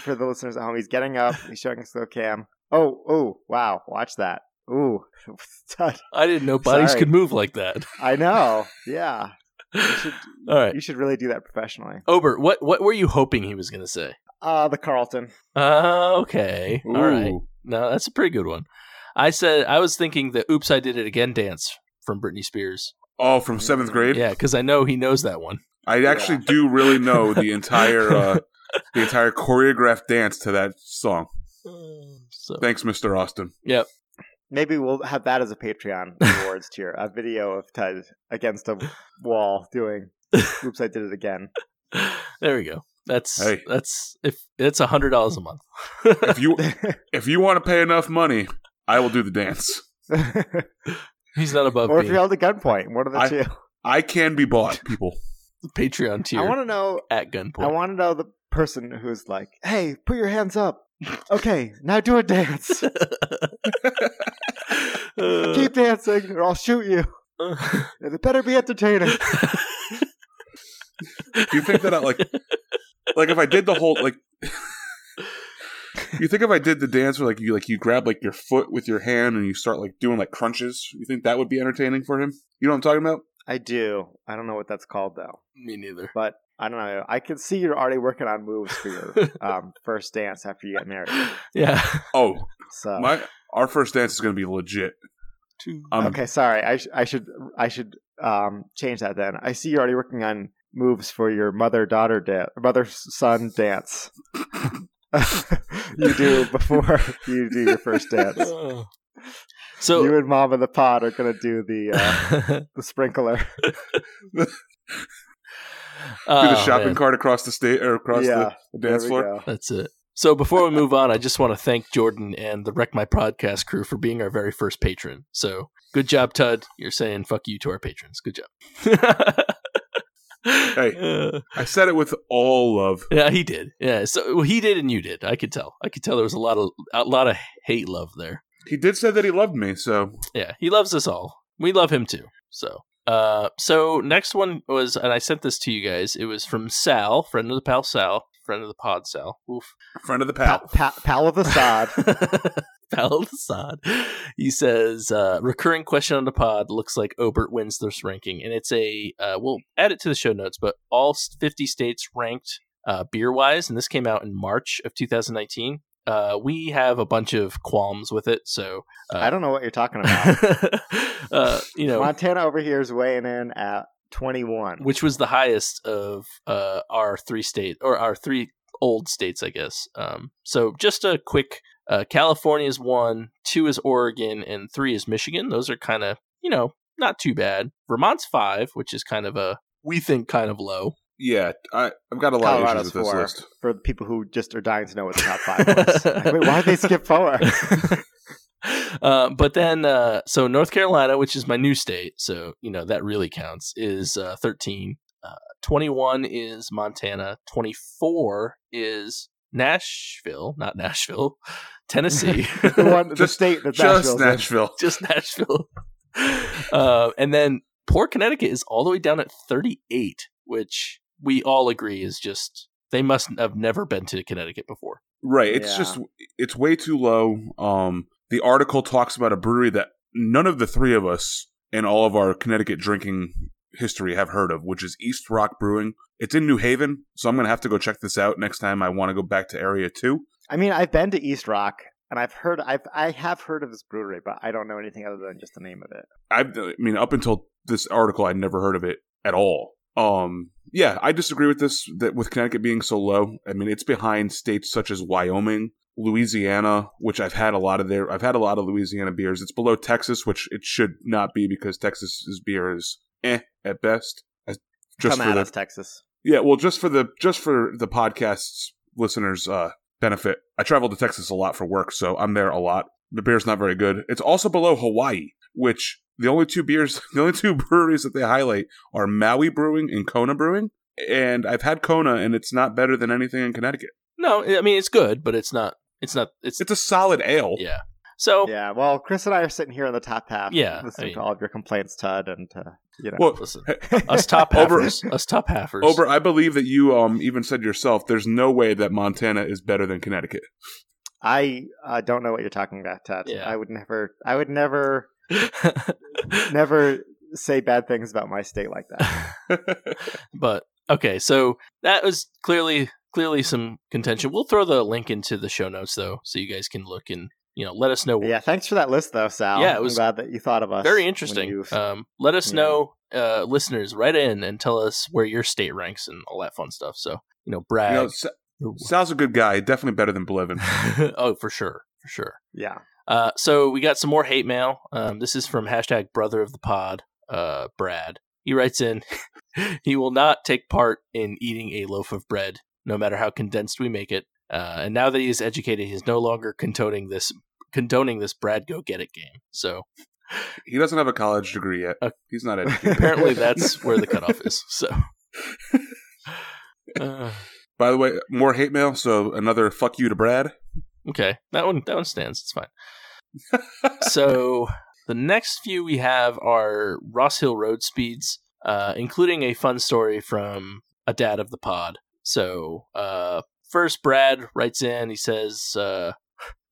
for the listeners at home, he's getting up. He's showing us the cam. Oh, oh, wow! Watch that. Ooh, Ted, I didn't know bodies Sorry. could move like that. I know. Yeah, should. All right, You should really do that professionally. Obert, what what were you hoping he was going to say? Uh the Carlton. Uh, okay, all right. Ooh. No, that's a pretty good one. I said I was thinking the "Oops, I Did It Again" dance from Britney Spears. Oh, from seventh grade. Yeah, because I know he knows that one. I actually do really know the entire uh, the entire choreographed dance to that song. So Thanks, Mr. Austin. Yep. Maybe we'll have that as a Patreon rewards tier. A video of Ted against a wall doing. Oops, I did it again. there we go. That's Hey. that's if it's a hundred dollars a month. If you if you want to pay enough money, I will do the dance. He's not above or if being you're held at gunpoint, one of the I- two. I can be bought, people. Patreon tier I want to know at gunpoint. I want to know the person who's like, "Hey, put your hands up." Okay, now do a dance. Keep dancing, or I'll shoot you. And it better be entertaining. Do you think that I like like if I did the whole like You think if I did the dance where like you like you grab like your foot with your hand and you start like doing like crunches, you think that would be entertaining for him? You know what I'm talking about? I do. I don't know what that's called though, Me neither. but I don't know. I can see you're already working on moves for your um, first dance after you get married. Yeah. Oh, So my our first dance is going to be legit. Um, okay, sorry. I sh- I should I should um, change that then. I see you're already working on moves for your mother daughter dance, mother son dance. you do before you do your first dance. So you and mom in the pod are gonna do the uh, the sprinkler. do Oh, the shopping man. cart across the state or across yeah, the, the dance floor. go. That's it. So before we move on, I just want to thank Jordan and the Wreck My Podcast crew for being our very first patron. So good job, Tud. You're saying fuck you to our patrons. Good job. Hey. Uh, I said it with all love. yeah, he did. Yeah, so well, he did and you did. I could tell. I could tell there was a lot of a lot of hate love there. He did say that he loved me, so Yeah, he loves us all. We love him too. So, uh, so next one was, and I sent this to you guys. It was from Sal, friend of the pal Sal, friend of the pod Sal. Oof. friend of the Pa- pal. pa- pal of the sod. pal of the sod. He says, uh, recurring question on the pod looks like Obert wins this ranking, and it's a. Uh, we'll add it to the show notes, but all fifty states ranked uh, beer wise, and this came out in March of 2019. Uh, we have a bunch of qualms with it, so uh, I don't know what you're talking about. uh, you know, Montana over here is weighing in at 21. which was the highest of uh, our three state or our three old states, I guess. Um, so just a quick: uh, California is one, two is Oregon, and three is Michigan. Those are kind of you know not too bad. Vermont's five, which is kind of a we think kind of low. Yeah, I, I've got a lot Colorado's of issues with this four. list. For the people who just are dying to know what the top five was. Like, Wait, why did they skip four? uh, but then, uh, so North Carolina, which is my new state, so you know that really counts, is uh, thirteen. Uh, Twenty-one is Montana. Twenty-four is Nashville, not Nashville, Tennessee. the one, the Just- state that Just Nashville's in. Nashville. just Nashville. Uh, and then poor Connecticut is all the way down at 38, which we all agree is just they must have never been to Connecticut before. Right. It's Yeah. just it's way too low. Um the article talks about a brewery that none of the three of us in all of our Connecticut drinking history have heard of, which is East Rock Brewing. It's in New Haven, so I'm gonna have to go check this out next time I want to go back to area two. I mean, I've been to East Rock and I've heard, I've, I have heard of this brewery, but I don't know anything other than just the name of it. I've, I mean, up until this article, I'd never heard of it at all. Um, yeah, I disagree with this. That with Connecticut being so low, I mean, it's behind states such as Wyoming, Louisiana, which I've had a lot of there. I've had a lot of Louisiana beers. It's below Texas, which it should not be because Texas's beer is eh at best. Just Come for at the us, Texas. yeah, well, just for the just for the podcast's listeners' uh, benefit, I travel to Texas a lot for work, so I'm there a lot. The beer's not very good. It's also below Hawaii, which the only two beers, the only two breweries that they highlight are Maui Brewing and Kona Brewing. And I've had Kona, and it's not better than anything in Connecticut. No, I mean it's good, but it's not. It's not. It's, It's a solid ale. yeah. So Yeah, well, Chris and I are sitting here in the top half, Yeah, listening I mean- to all of your complaints, Tud, and uh, you know, Well, listen, us top Over- halfers, us top halfers. Obert, I believe that you um even said yourself, there's no way that Montana is better than Connecticut. I uh, don't know what you're talking about, Tud. Yeah. I would never, I would never, never say bad things about my state like that. but okay, so that was clearly clearly some contention. We'll throw the link into the show notes though, so you guys can look and you know let us know. yeah, thanks for that list, though, Sal. Yeah, it was I'm glad that you thought of us. Very interesting. Um, let us Yeah. know, uh, listeners, write in and tell us where your state ranks and all that fun stuff. So you know, brag. You know, Sa- Sal's a good guy, definitely better than Blevin. oh, for sure, for sure. yeah, Uh, so we got some more hate mail. Um, this is from hashtag brother of the pod, uh, Brad. He writes in, he will not take part in eating a loaf of bread, no matter how condensed we make it. Uh, and now that he is educated, he's no longer condoning this condoning this Brad go get it game. So He doesn't have a college degree yet. Uh, He's not educated. apparently that's where the cutoff is. So. Uh, By the way, more hate mail. So another fuck you to Brad. Okay, that one that one stands. It's fine. so the next few we have are Ross Hill road speeds, uh, including a fun story from a dad of the pod. So uh, first, Brad writes in. He says, uh,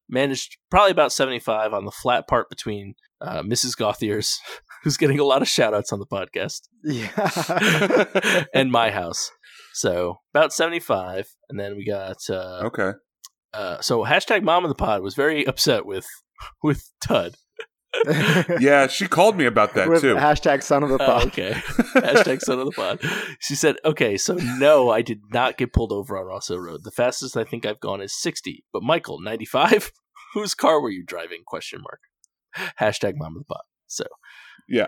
managed probably about 75 on the flat part between uh, Mrs. Gauthier's, who's getting a lot of shout outs on the podcast, Yeah. and my house. So about 75. And then we got, uh, Okay. uh, so hashtag mom of the pod was very upset with, with Tud. Yeah, she called me about that With too. hashtag son of the Oh, pod. okay. Hashtag son of the pod. She said, okay, so no, I did not get pulled over on Rosso Road. The fastest I think I've gone is 60. But Michael, 95? Whose car were you driving? Question mark. Hashtag mom of the pod. So, Yeah.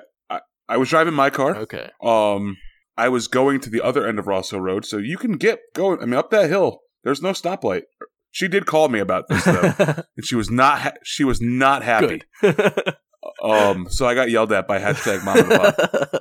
I was driving my car. okay. Um, I was going to the other end of Rosso Road, so you can get going. I mean, up that hill, there's no stoplight. She did call me about this though, and she was not. Ha- she was not happy. Um, so I got yelled at by hashtag mom of the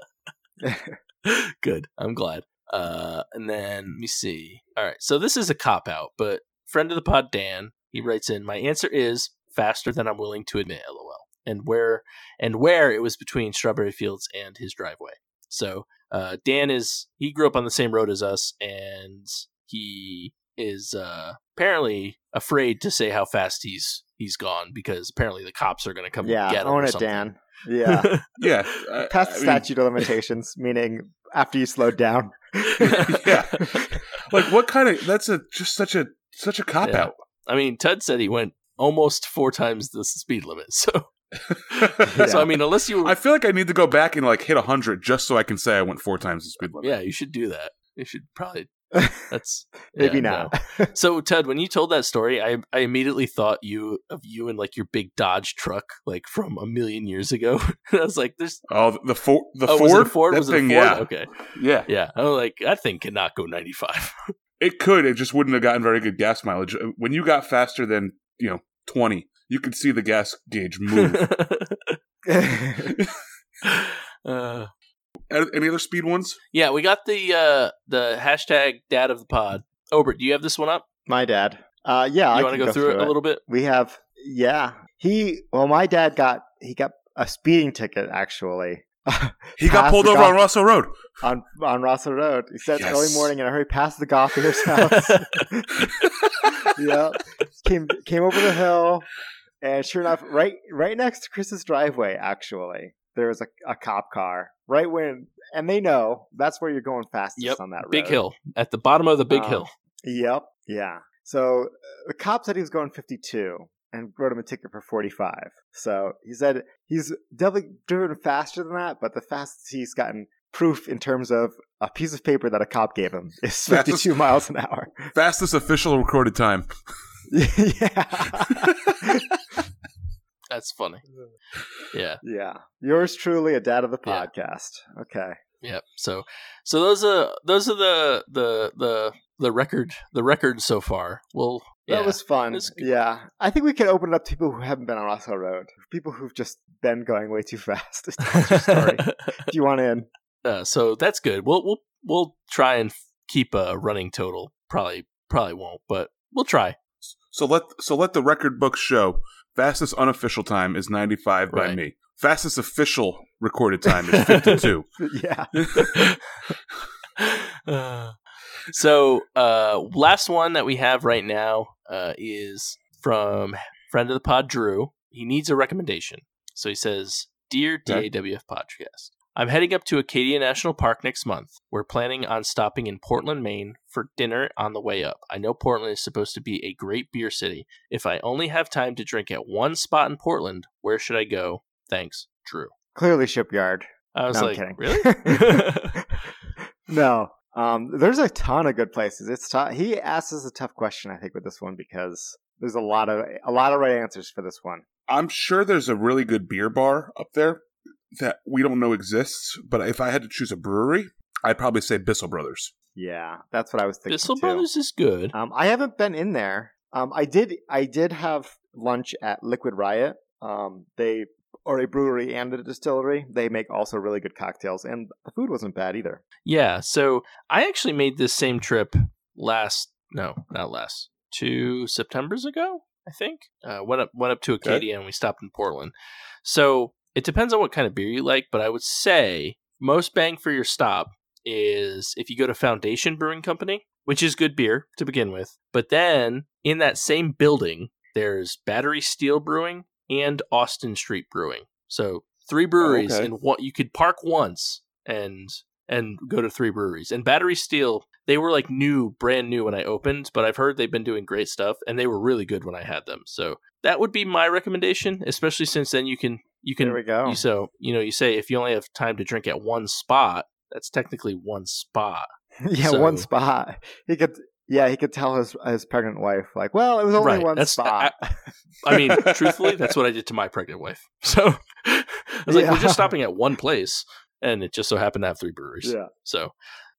pod. Good. I'm glad. Uh, and then let me see. All right. So this is a cop out, but friend of the pod, Dan, he writes in, my answer is faster than I'm willing to admit, lol. And where and where it was between strawberry fields and his driveway. So uh, Dan is he grew up on the same road as us, and he is uh, apparently afraid to say how fast he's he's gone because apparently the cops are going to come yeah, get him. Yeah, own it, something. Dan. Yeah. Yeah, I- Past the I mean, statute of limitations, meaning after you slowed down. Yeah. like what kind of? That's a just such a such a cop Yeah. out. I mean, Ted said he went almost four times the speed limit. So, Yeah. so I mean, unless you, I feel like I need to go back and like hit hundred just so I can say I went four times the speed limit. yeah, you should do that. You should probably. That's Maybe yeah, not. no. So, Ted, when you told that story, I I immediately thought you of you and like your big Dodge truck, like from a million years ago. I was like, "There's Oh, the Ford, the oh, Ford, was it a Ford? That was thing, it Ford? yeah, Okay, yeah. yeah. I was like, that thing cannot go 95. It could. It just wouldn't have gotten very good gas mileage. Uh, When you got faster than you know twenty, you could see the gas gauge move. uh, Any other speed ones? yeah, we got the uh the hashtag dad of the pod. Obert, do you have this one up? My dad. Uh, yeah, I you want to go, through, it a little bit? We have, yeah. He, well, my dad got he got a speeding ticket actually He got pulled over golf- on Russell Road. on on Russell Road. He said Yes. early morning in a hurry past the Gauthier's house. yeah, came came over the hill, and sure enough, right right next to Chris's driveway, actually, there was a, a cop car right when, and they know that's where you're going fastest Yep, on that road. Big hill at the bottom of the big Um, hill. Yep. Yeah. So uh, the cop said he was going 52 and wrote him a ticket for 45. So he said he's definitely driven faster than that, but the fastest he's gotten proof in terms of a piece of paper that a cop gave him is Fastest- 52 miles an hour. Fastest official recorded time. yeah. That's funny. Yeah. yeah. Yours truly, a dad of the Yeah. podcast. Okay. Yep. So so those are those are the the the the record the record so far. Well, yeah. That was fun. It's good. Yeah. I think we can open it up to people who haven't been on Russell Road. People who've just been going way too fast. Tell us your story. Do you want in? uh, so that's good. We'll we'll we'll try and keep a running total. Probably probably won't, but we'll try. So let so let the record book show. Fastest unofficial time is 95 by me. Fastest official recorded time is 52. yeah. Uh, so uh last one that we have right now uh is from friend of the pod drew he needs a recommendation so he says dear Okay. dawf podcast i'm heading up to acadia national park next month we're planning on stopping in portland maine for dinner on the way up i know portland is supposed to be a great beer city if i only have time to drink at one spot in portland where should i go thanks drew Clearly, Shipyard. i was No, I'm like kidding. really no. Um, there's a ton of good places. It's tough. He asks us a tough question, I think, with this one because there's a lot of a lot of right answers for this one. I'm sure there's a really good beer bar up there that we don't know exists, but if I had to choose a brewery, I'd probably say Bissell Brothers. Yeah, that's what I was thinking. Bissell too. Brothers is good. Um, I haven't been in there. Um, I did. I did have lunch at Liquid Riot. Um, they are a brewery and a distillery. They make also really good cocktails, and the food wasn't bad either. Yeah, so I actually made this same trip last no, not last. Two Septembers ago, I think. Uh, went up went up to Acadia and we stopped in Portland. So it depends on what kind of beer you like, but I would say most bang for your stop is if you go to Foundation Brewing Company. which is good beer to begin with. But then in that same building, there's Battery Steel Brewing and Austin Street Brewing. So three oh, breweries Okay. and what you could park once and and go to three breweries. And Battery Steel, they were like new, brand new when I opened, but I've heard they've been doing great stuff and they were really good when I had them. So that would be my recommendation, especially since then you can you can There we go. you so you know you say if you only have time to drink at one spot, that's technically one spot. yeah, So- one spot. He could. Yeah, he could tell his his pregnant wife like, "Well, it was only Right, one that's- spot." I mean, truthfully, that's what I did to my pregnant wife. So I was like, we're just stopping at one place, and it just so happened to have three breweries. yeah. So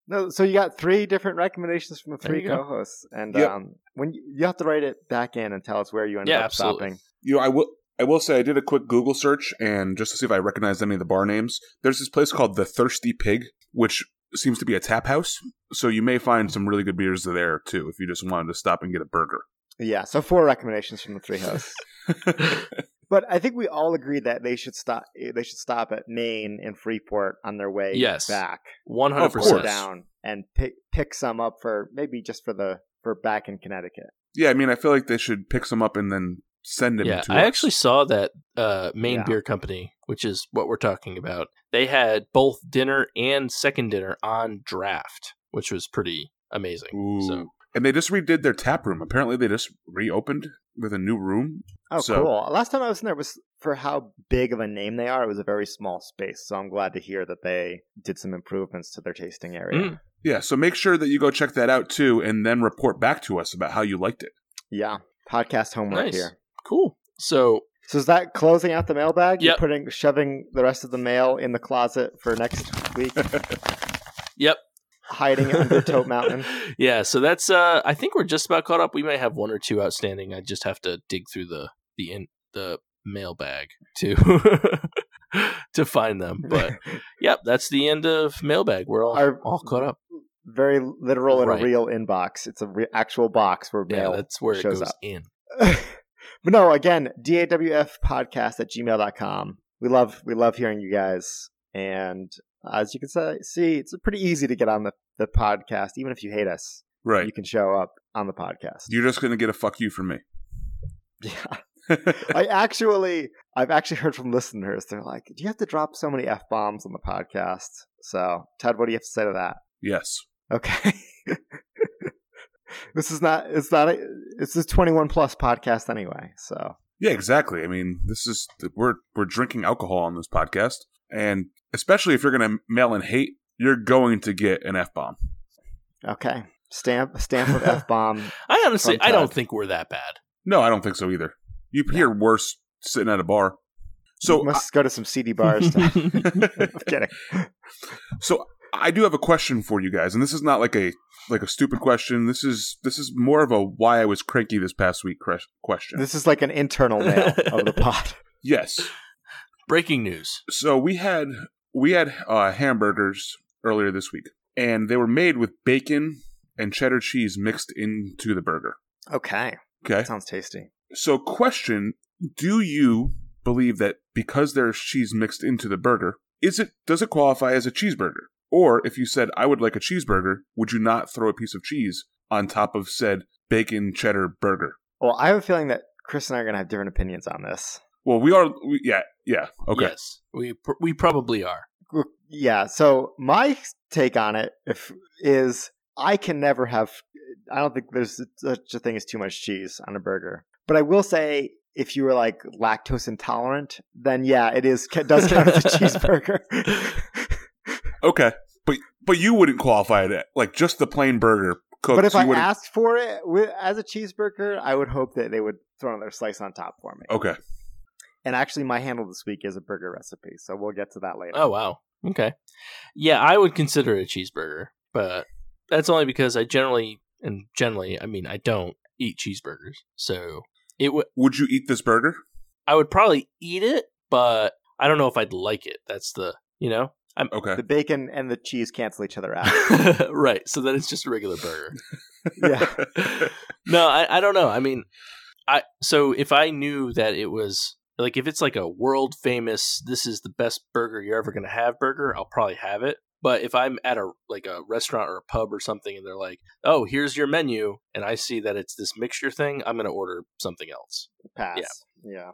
No, so you got three different recommendations from the three co-hosts, and Yep. um, when you, you have to write it back in and tell us where you ended Yeah, up absolutely. stopping. You know, I will. I will say I did a quick Google search and just to see if I recognized any of the bar names. There's this place called the Thirsty Pig, which seems to be a tap house. So you may find some really good beers there too if you just wanted to stop and get a burger. Yeah, so four recommendations from the three hosts. But I think we all agree that they should stop. They should stop at Maine and Freeport on their way Yes. back, one hundred Of or course. percent. down, and pick pick some up for maybe just for the for back in Connecticut. yeah, I mean, I feel like they should pick some up and then send them Yeah, to I us. actually saw that uh, Maine Yeah. Beer Company, which is what we're talking about. They had both dinner and second dinner on draft, which was pretty amazing. Ooh. So And they just redid their tap room. Apparently, they just reopened with a new room. Oh, So- cool! Last time I was in there was for how big of a name they are. It was a very small space, so I'm glad to hear that they did some improvements to their tasting area. Mm. Yeah, so make sure that you go check that out too, and then report back to us about how you liked it. Yeah, podcast homework Nice. here. Cool. So So is that closing out the mailbag? You're putting shoving the rest of the mail in the closet for next week, yep. hiding under Tote Mountain. yeah, so that's uh I think we're just about caught up. We may have one or two outstanding. I just have to dig through the the in the mailbag to to find them. But yep, that's the end of mailbag. We're all Our- all caught up. Very literal and Right. a real inbox. It's a re- actual box where Yeah, mail that's where it shows goes up. in. But no, again, DAWF podcast at gmail.com. We love we love hearing you guys. And as you can say, see, it's pretty easy to get on the, the podcast, even if you hate us. Right. You can show up on the podcast. You're just going to get a fuck you from me. Yeah. I actually I've actually heard from listeners, they're like, Do you have to drop so many F bombs on the podcast? So Ted, what do you have to say to that? yes. Okay. this is not it's not a it's a twenty one plus podcast anyway, so Yeah, exactly. I mean, this is we're we're drinking alcohol on this podcast, and especially if you're going to mail in hate, you're going to get an f bomb. Okay. Stamp stamp of F bomb. I honestly I don't think we're that bad. No, I don't think so either. You hear worse sitting at a bar. So, must go to some CD bars. To, I'm kidding. so I do have a question for you guys, and this is not like a like a stupid question. This is this is more of a why I was cranky this past week cre- question. This is like an internal mail of the pod. yes. Breaking news. So we had we had uh, hamburgers earlier this week, and they were made with bacon and cheddar cheese mixed into the burger. Okay. Okay. Sounds tasty. So, question: Do you believe that because there's cheese mixed into the burger, is it does it qualify as a cheeseburger? Or if you said I would like a cheeseburger, would you not throw a piece of cheese on top of said bacon cheddar burger? Well, I have a feeling that Chris and I are going to have different opinions on this. Well, we are. We, yeah, yeah. Okay. Yes, we pr- we probably are. Yeah. So my take on it if, is I can never have. I don't think there's such a thing as too much cheese on a burger. But I will say, if you were like lactose intolerant, then yeah, it is it does count as a cheeseburger. Okay. But but you wouldn't qualify it like just the plain burger cooked. but if I wouldn't- asked for it wi- as a cheeseburger, I would hope that they would throw another slice on top for me. okay. And actually, my handle this week is a burger recipe, so we'll get to that later. Oh wow. Okay. Yeah, I would consider it a cheeseburger, but that's only because I generally and generally, I mean, I don't eat cheeseburgers. So it would Would you eat this burger? I would probably eat it, but I don't know if I'd like it. That's the you know I'm Okay. The bacon and the cheese cancel each other out. right. So then it's just a regular burger. yeah. no, I, I don't know. I mean, I so if I knew that it was like if it's like a world famous, this is the best burger you're ever gonna have burger, I'll probably have it. But if I'm at a like a restaurant or a pub or something, and they're like, "Oh, here's your menu," and I see that it's this mixture thing, I'm going to order something else. Pass. Yeah. Yeah.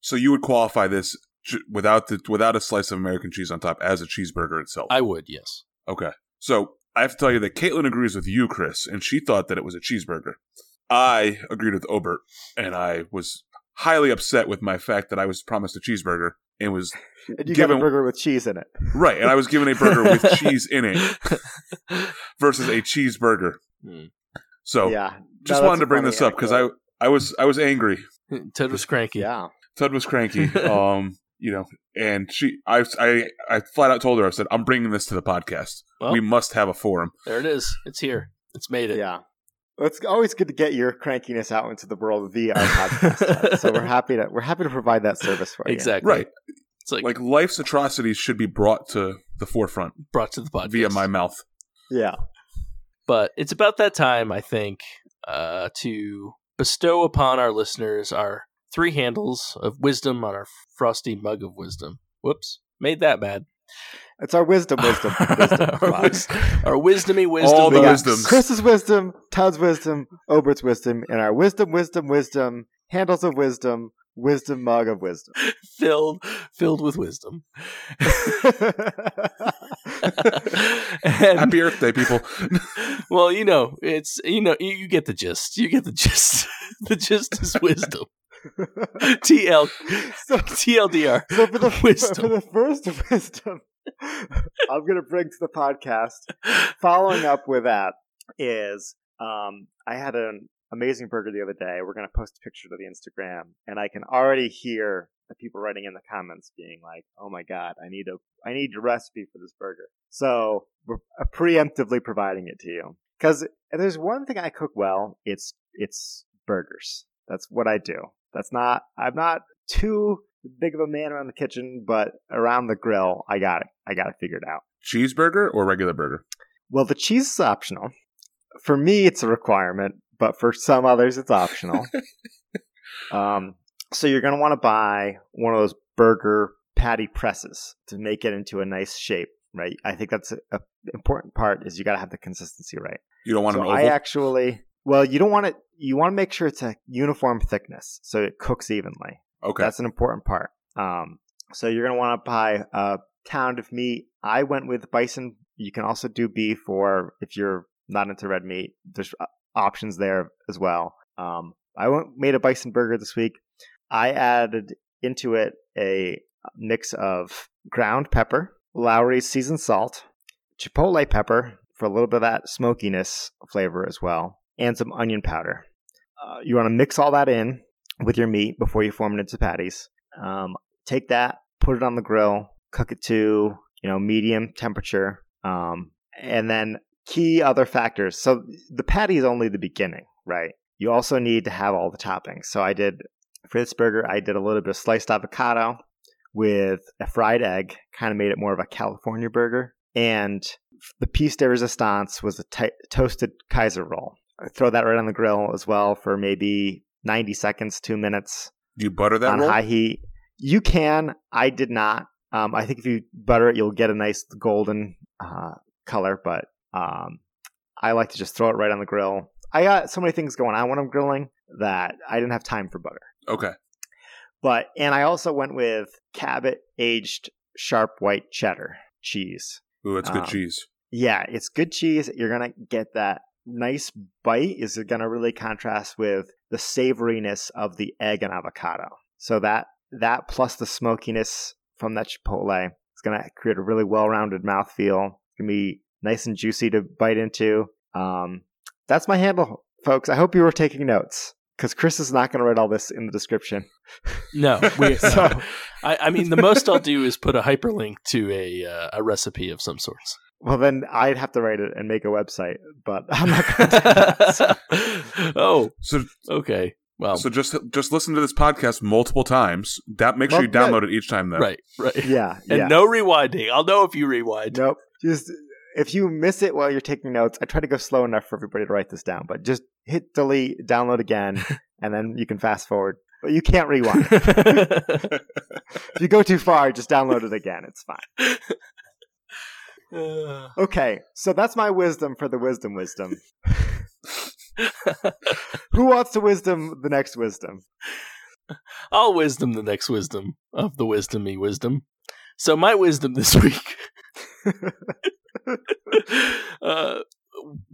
So you would qualify this j- without the without a slice of American cheese on top as a cheeseburger itself. I would, yes. okay. So I have to tell you that Caitlin agrees with you, Chris, and she thought that it was a cheeseburger. I agreed with Obert, and I was highly upset with my fact that I was promised a cheeseburger and was And you Given- got a burger with cheese in it. right, and I was given a burger with cheese in it versus a cheeseburger. Hmm. So yeah. just No, wanted to bring funny this up because I. I was I was angry. Ted was cranky. Yeah. Ted was cranky. um, you know, and she, I, I, I flat out told her, I said, I'm bringing this to the podcast. Well, we must have a forum. there it is. It's here. It's made it. Yeah. Well, It's always good to get your crankiness out into the world via our podcast. so we're happy to we're happy to provide that service for you. Exactly. Right. It's like, Like life's atrocities should be brought to the forefront brought to the podcast via my mouth. Yeah. but it's about that time i think uh, to bestow upon our listeners our three handles of wisdom on our frosty mug of wisdom whoops made that bad It's our wisdom, wisdom, wisdom. our, wis- our wisdomy wisdom All the We got wisdoms. Chris's wisdom, Todd's wisdom, Obert's wisdom, and our wisdom, wisdom, wisdom, handles of wisdom, wisdom mug of wisdom. filled filled with wisdom Happy Earth Day, people. well you know it's you know you, you get the gist you get the gist the gist is wisdom tl so, tldr so for the Wisdom. for the first wisdom I'm going to bring to the podcast, following up with that is um, I had an amazing burger the other day. We're going to post a picture to the Instagram, and I can already hear the people writing in the comments being like, "Oh my god, I need a I need a recipe for this burger." So we're uh, preemptively providing it to you because there's one thing I cook well. It's it's burgers. That's what I do. That's not. I'm not too big of a man around the kitchen, but around the grill, I got it. I got it figured out. Cheeseburger or regular burger? Well, the cheese is optional. For me, it's a requirement, but for some others, it's optional. um, so you're going to want to buy one of those burger patty presses to make it into a nice shape, right? I think that's an important part is you got to have the consistency right. You don't want so an oval? I actually, well, you don't want it. You want to make sure it's a uniform thickness so it cooks evenly. okay. That's an important part. Um, so you're going to want to buy a pound of meat. I went with bison. You can also do beef, or if you're not into red meat, there's uh, options there as well. Um, I went made a bison burger this week. I added into it a mix of ground pepper, Lawry's seasoned salt, chipotle pepper for a little bit of that smokiness flavor as well, and some onion powder. Uh, you want to mix all that in with your meat before you form it into patties. Um, take that, put it on the grill, cook it to you know medium temperature, um, and then key other factors. So the patty is only the beginning, right? You also need to have all the toppings. So I did for this burger, I did a little bit of sliced avocado with a fried egg, kind of made it more of a California burger, and the piece de resistance was a toasted Kaiser roll. Throw that right on the grill as well for maybe 90 seconds, two minutes Do you butter that on roll? high heat. You can. I did not. Um, I think if you butter it, you'll get a nice golden uh, color, but um, I like to just throw it right on the grill. I got so many things going on when I'm grilling that I didn't have time for butter. Okay. But and I also went with Cabot aged sharp white cheddar cheese. Ooh, that's good Um, cheese. Yeah, it's good cheese. You're gonna get that nice bite. Is gonna really contrast with the savoriness of the egg and avocado. So that that plus the smokiness from that chipotle is gonna create a really well-rounded mouthfeel. It's gonna be nice and juicy to bite into. Um, that's my handle, folks. I hope you were taking notes because Chris is not gonna write all this in the description. No, we, So- no. I, I mean the most I'll do is put a hyperlink to a uh, a recipe of some sorts. Well, then I'd have to write it and make a website, but I'm not going to do that. Oh, So, okay. Well, so just just listen to this podcast multiple times. That make sure Well, you download it each time. Then, right, right. yeah, And yeah. no rewinding. I'll know if you rewind. Nope. Just if you miss it while you're taking notes, I try to go slow enough for everybody to write this down. But just hit delete, download again, and then you can fast forward. But you can't rewind. if you go too far, just download it again. It's fine. Okay, so that's my wisdom for the wisdom wisdom. Who wants to wisdom the next wisdom? I'll wisdom the next wisdom of the wisdom me wisdom. So my wisdom this week. uh,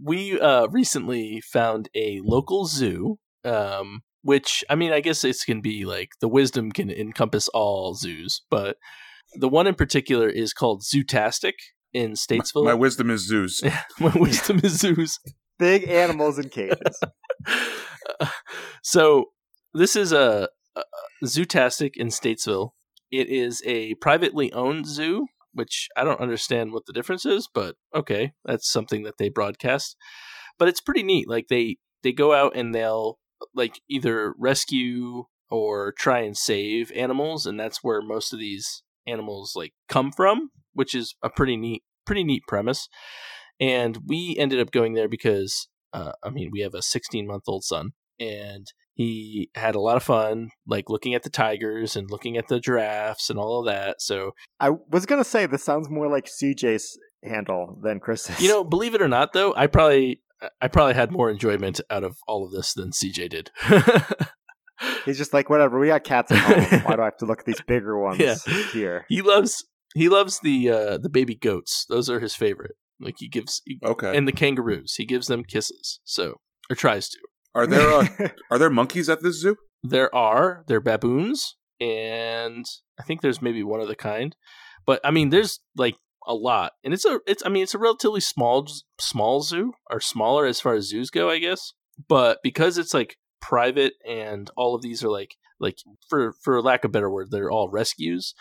we uh, recently found a local zoo, um, which I mean, I guess it can be like the wisdom can encompass all zoos, but the one in particular is called Zootastic in Statesville. My wisdom is zoos. my wisdom is zoos. Big animals in cages. so this is a, a Zootastic in Statesville. It is a privately owned zoo, which I don't understand what the difference is, but okay, that's something that they broadcast. But it's pretty neat. Like they they go out and they'll like either rescue or try and save animals, and that's where most of these animals like come from, which is a pretty neat pretty neat premise. And we ended up going there because uh, I mean we have a 16 month old son, and he had a lot of fun like looking at the tigers and looking at the giraffes and all of that. So I was gonna say this sounds more like CJ's handle than Chris's. you know, believe it or not, though, I probably I probably had more enjoyment out of all of this than CJ did. he's just like whatever. We got cats at home. Why do I have to look at these bigger ones Yeah. here? he loves he loves the uh, the baby goats. Those are his favorite. Like he gives he, Okay. and the kangaroos. He gives them kisses. So or tries to. Are there uh, are there monkeys at this zoo? There are they're baboons, and I think there's maybe one other kind. But I mean, there's like a lot, and it's a it's I mean it's a relatively small small zoo or smaller as far as zoos go, I guess. But because it's like private and all of these are like like for for lack of a better word, they're all rescues.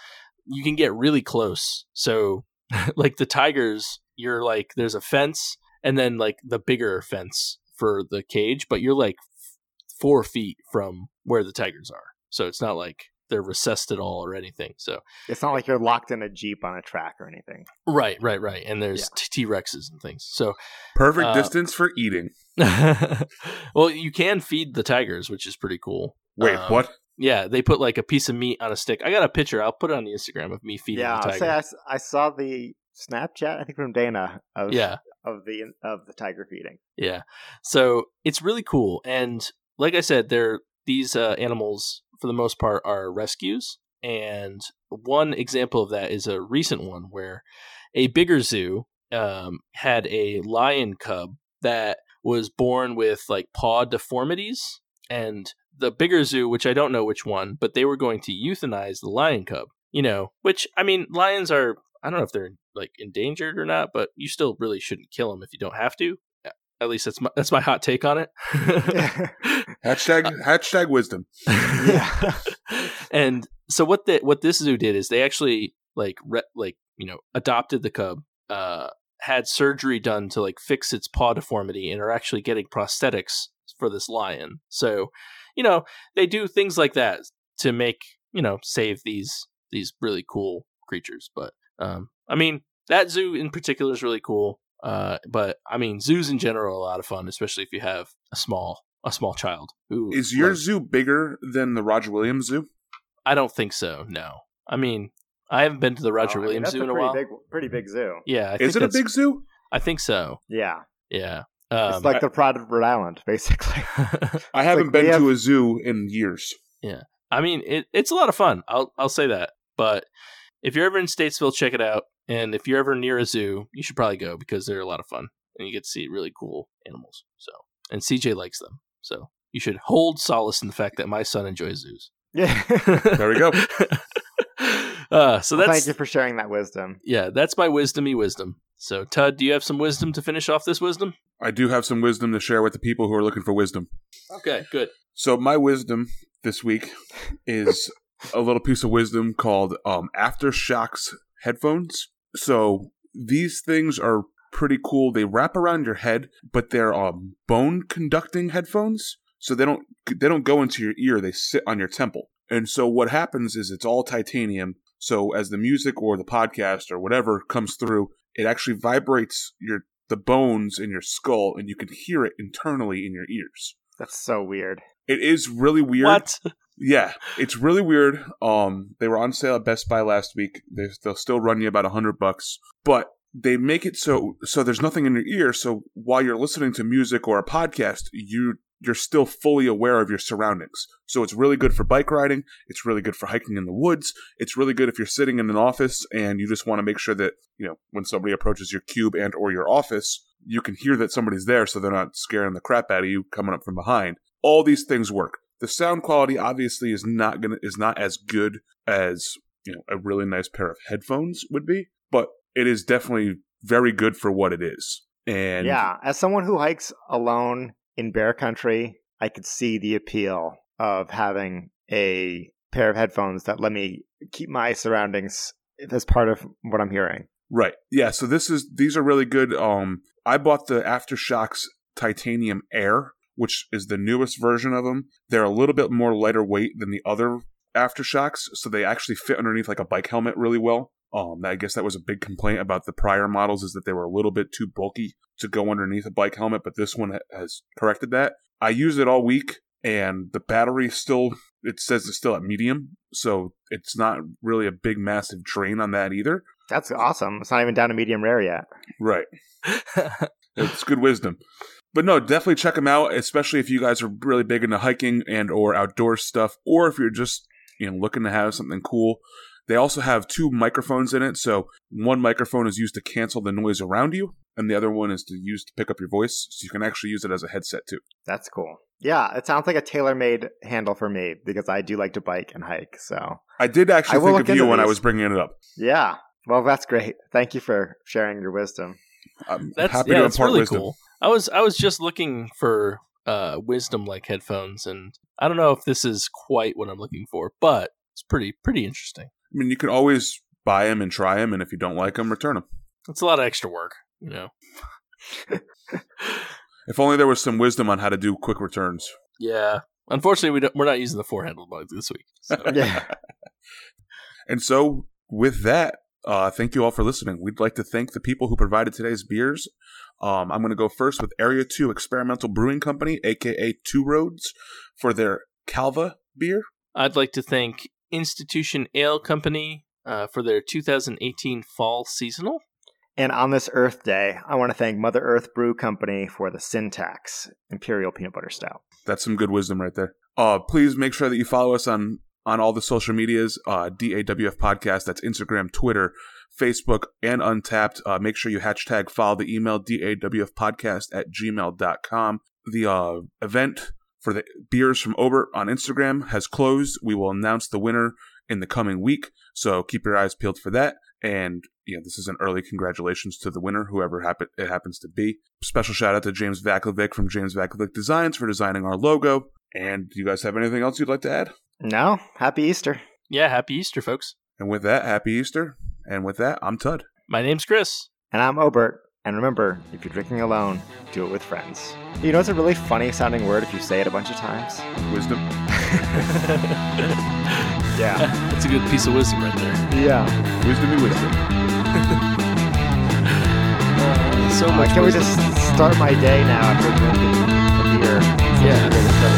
You can get really close. So like the tigers, you're like there's a fence and then like the bigger fence for the cage, but you're like four feet from where the tigers are. So it's not like they're recessed at all or anything. So it's not like you're locked in a jeep on a track or anything. right, right, right. And there's T Rexes and things. So Perfect Uh, distance for eating. well, you can feed the tigers, which is pretty cool. Wait, Um, what? Yeah, they put like a piece of meat on a stick. I got a picture. I'll put it on the Instagram of me feeding yeah, the tiger. say I, I saw the Snapchat. I think from Dana of yeah, of the of the tiger feeding. yeah. So it's really cool, and like I said, they're these uh, animals for the most part are rescues. And one example of that is a recent one where a bigger zoo um, had a lion cub that was born with like paw deformities, and the bigger zoo, which I don't know which one, but they were going to euthanize the lion cub. You know, which I mean, lions are I don't know if they're like endangered or not, but you still really shouldn't kill them if you don't have to. At least that's my that's my hot take on it. Hashtag uh, hashtag wisdom. yeah. and so what the what this zoo did is they actually like re- like you know adopted the cub, uh, had surgery done to like fix its paw deformity, and are actually getting prosthetics for this lion. So you know they do things like that to make you know save these these really cool creatures. But um, I mean that zoo in particular is really cool. Uh, but I mean zoos in general are a lot of fun, especially if you have a small a small child who Is your loves- zoo bigger than the Roger Williams Zoo? I don't think so. No, I mean, I haven't been to the Roger Oh, I mean, Williams that's Zoo in a pretty while. Big, pretty big zoo. Yeah, I Is think it a big zoo? I think so. Yeah, Yeah. It's Um, like the Pride of Rhode Island, basically. I haven't like been we to have- a zoo in years. Yeah, I mean, it, it's a lot of fun. I'll I'll say that. But if you're ever in Statesville, check it out. And if you're ever near a zoo, you should probably go because they're a lot of fun and you get to see really cool animals. So, and CJ likes them. So you should hold solace in the fact that my son enjoys zoos. yeah. There we go. uh, so Well, that's thank you for sharing that wisdom. yeah, that's my wisdomy wisdom. So Todd, do you have some wisdom to finish off this wisdom? I do have some wisdom to share with the people who are looking for wisdom. Okay, good. So my wisdom this week is a little piece of wisdom called um, AfterShokz headphones. So these things are pretty cool. They wrap around your head, but they're um, bone conducting headphones. So they don't they don't go into your ear. They sit on your temple. And so what happens is it's all titanium. So as the music or the podcast or whatever comes through, it actually vibrates your the bones in your skull, and you can hear it internally in your ears. That's so weird. It is really weird. What? Yeah, it's really weird. Um, they were on sale at Best Buy last week. They, they'll still run you about a hundred bucks, but they make it so so there's nothing in your ear. So while you're listening to music or a podcast, you you're still fully aware of your surroundings. So it's really good for bike riding. It's really good for hiking in the woods. It's really good if you're sitting in an office and you just want to make sure that, you know, when somebody approaches your cube and or your office, you can hear that somebody's there so they're not scaring the crap out of you coming up from behind. All these things work. The sound quality obviously is not going to is not as good as, you know, a really nice pair of headphones would be, but it is definitely very good for what it is. And yeah, as someone who hikes alone in bear country, I could see the appeal of having a pair of headphones that let me keep my surroundings as part of what I'm hearing. Right. Yeah, so this is these are really good. Um I bought the AfterShokz Titanium Air, which is the newest version of them. They're a little bit more lighter weight than the other AfterShokz, so they actually fit underneath like a bike helmet really well. Um, I guess that was a big complaint about the prior models is that they were a little bit too bulky to go underneath a bike helmet, but this one has corrected that. I used it all week, and the battery still it says it's still at medium, so it's not really a big massive drain on that either. That's awesome. It's not even down to medium rare yet. Right. it's good wisdom. But no, definitely check them out, especially if you guys are really big into hiking and or outdoor stuff, or if you're just you know looking to have something cool. They also have two microphones in it, so one microphone is used to cancel the noise around you, and the other one is to use to pick up your voice, so you can actually use it as a headset too. That's cool. Yeah, it sounds like a tailor-made handle for me because I do like to bike and hike. So I did actually I think of you when I was bringing it up. Yeah, well, that's great. Thank you for sharing your wisdom. I'm that's, happy yeah, to impart really wisdom. Cool. I was I was just looking for uh, wisdom like headphones, and I don't know if this is quite what I'm looking for, but it's pretty pretty interesting. I mean, you can always buy them and try them, and if you don't like them, return them. It's a lot of extra work, you know. if only there was some wisdom on how to do quick returns. Yeah. Unfortunately, we we're not using the four handle bug this week. So. yeah. And so, with that, uh, thank you all for listening. We'd like to thank the people who provided today's beers. Um, I'm going to go first with Area 2 Experimental Brewing Company, aka Two Roads, for their Calva beer. I'd like to thank Institution Ale Company uh, for their 2018 fall seasonal. And on this Earth Day, I want to thank Mother Earth Brew Company for the Syntax Imperial Peanut Butter Stout. That's some good wisdom right there. Uh, please make sure that you follow us on on all the social medias. Uh, DAWF Podcast. That's Instagram, Twitter, Facebook, and Untappd. Uh, make sure you hashtag follow the email DAWF Podcast at gmail.com. The uh, event for the beers from Obert on Instagram has closed. We will announce the winner in the coming week, so keep your eyes peeled for that. And you know, this is an early congratulations to the winner, whoever happen- it happens to be. Special shout out to James Vaklovic from James Vaklovic Designs for designing our logo. And do you guys have anything else you'd like to add? No. Happy Easter. Yeah, happy Easter, folks. And with that, happy Easter. And with that, I'm Tud. My name's Chris. And I'm Obert. And remember, if you're drinking alone, do it with friends. You know, it's a really funny sounding word if you say it a bunch of times. Wisdom. yeah. It's a good piece of wisdom right there. Yeah. Wisdom and wisdom. uh, so much. Why can't wisdom. we just start my day now after drinking a beer? Yeah.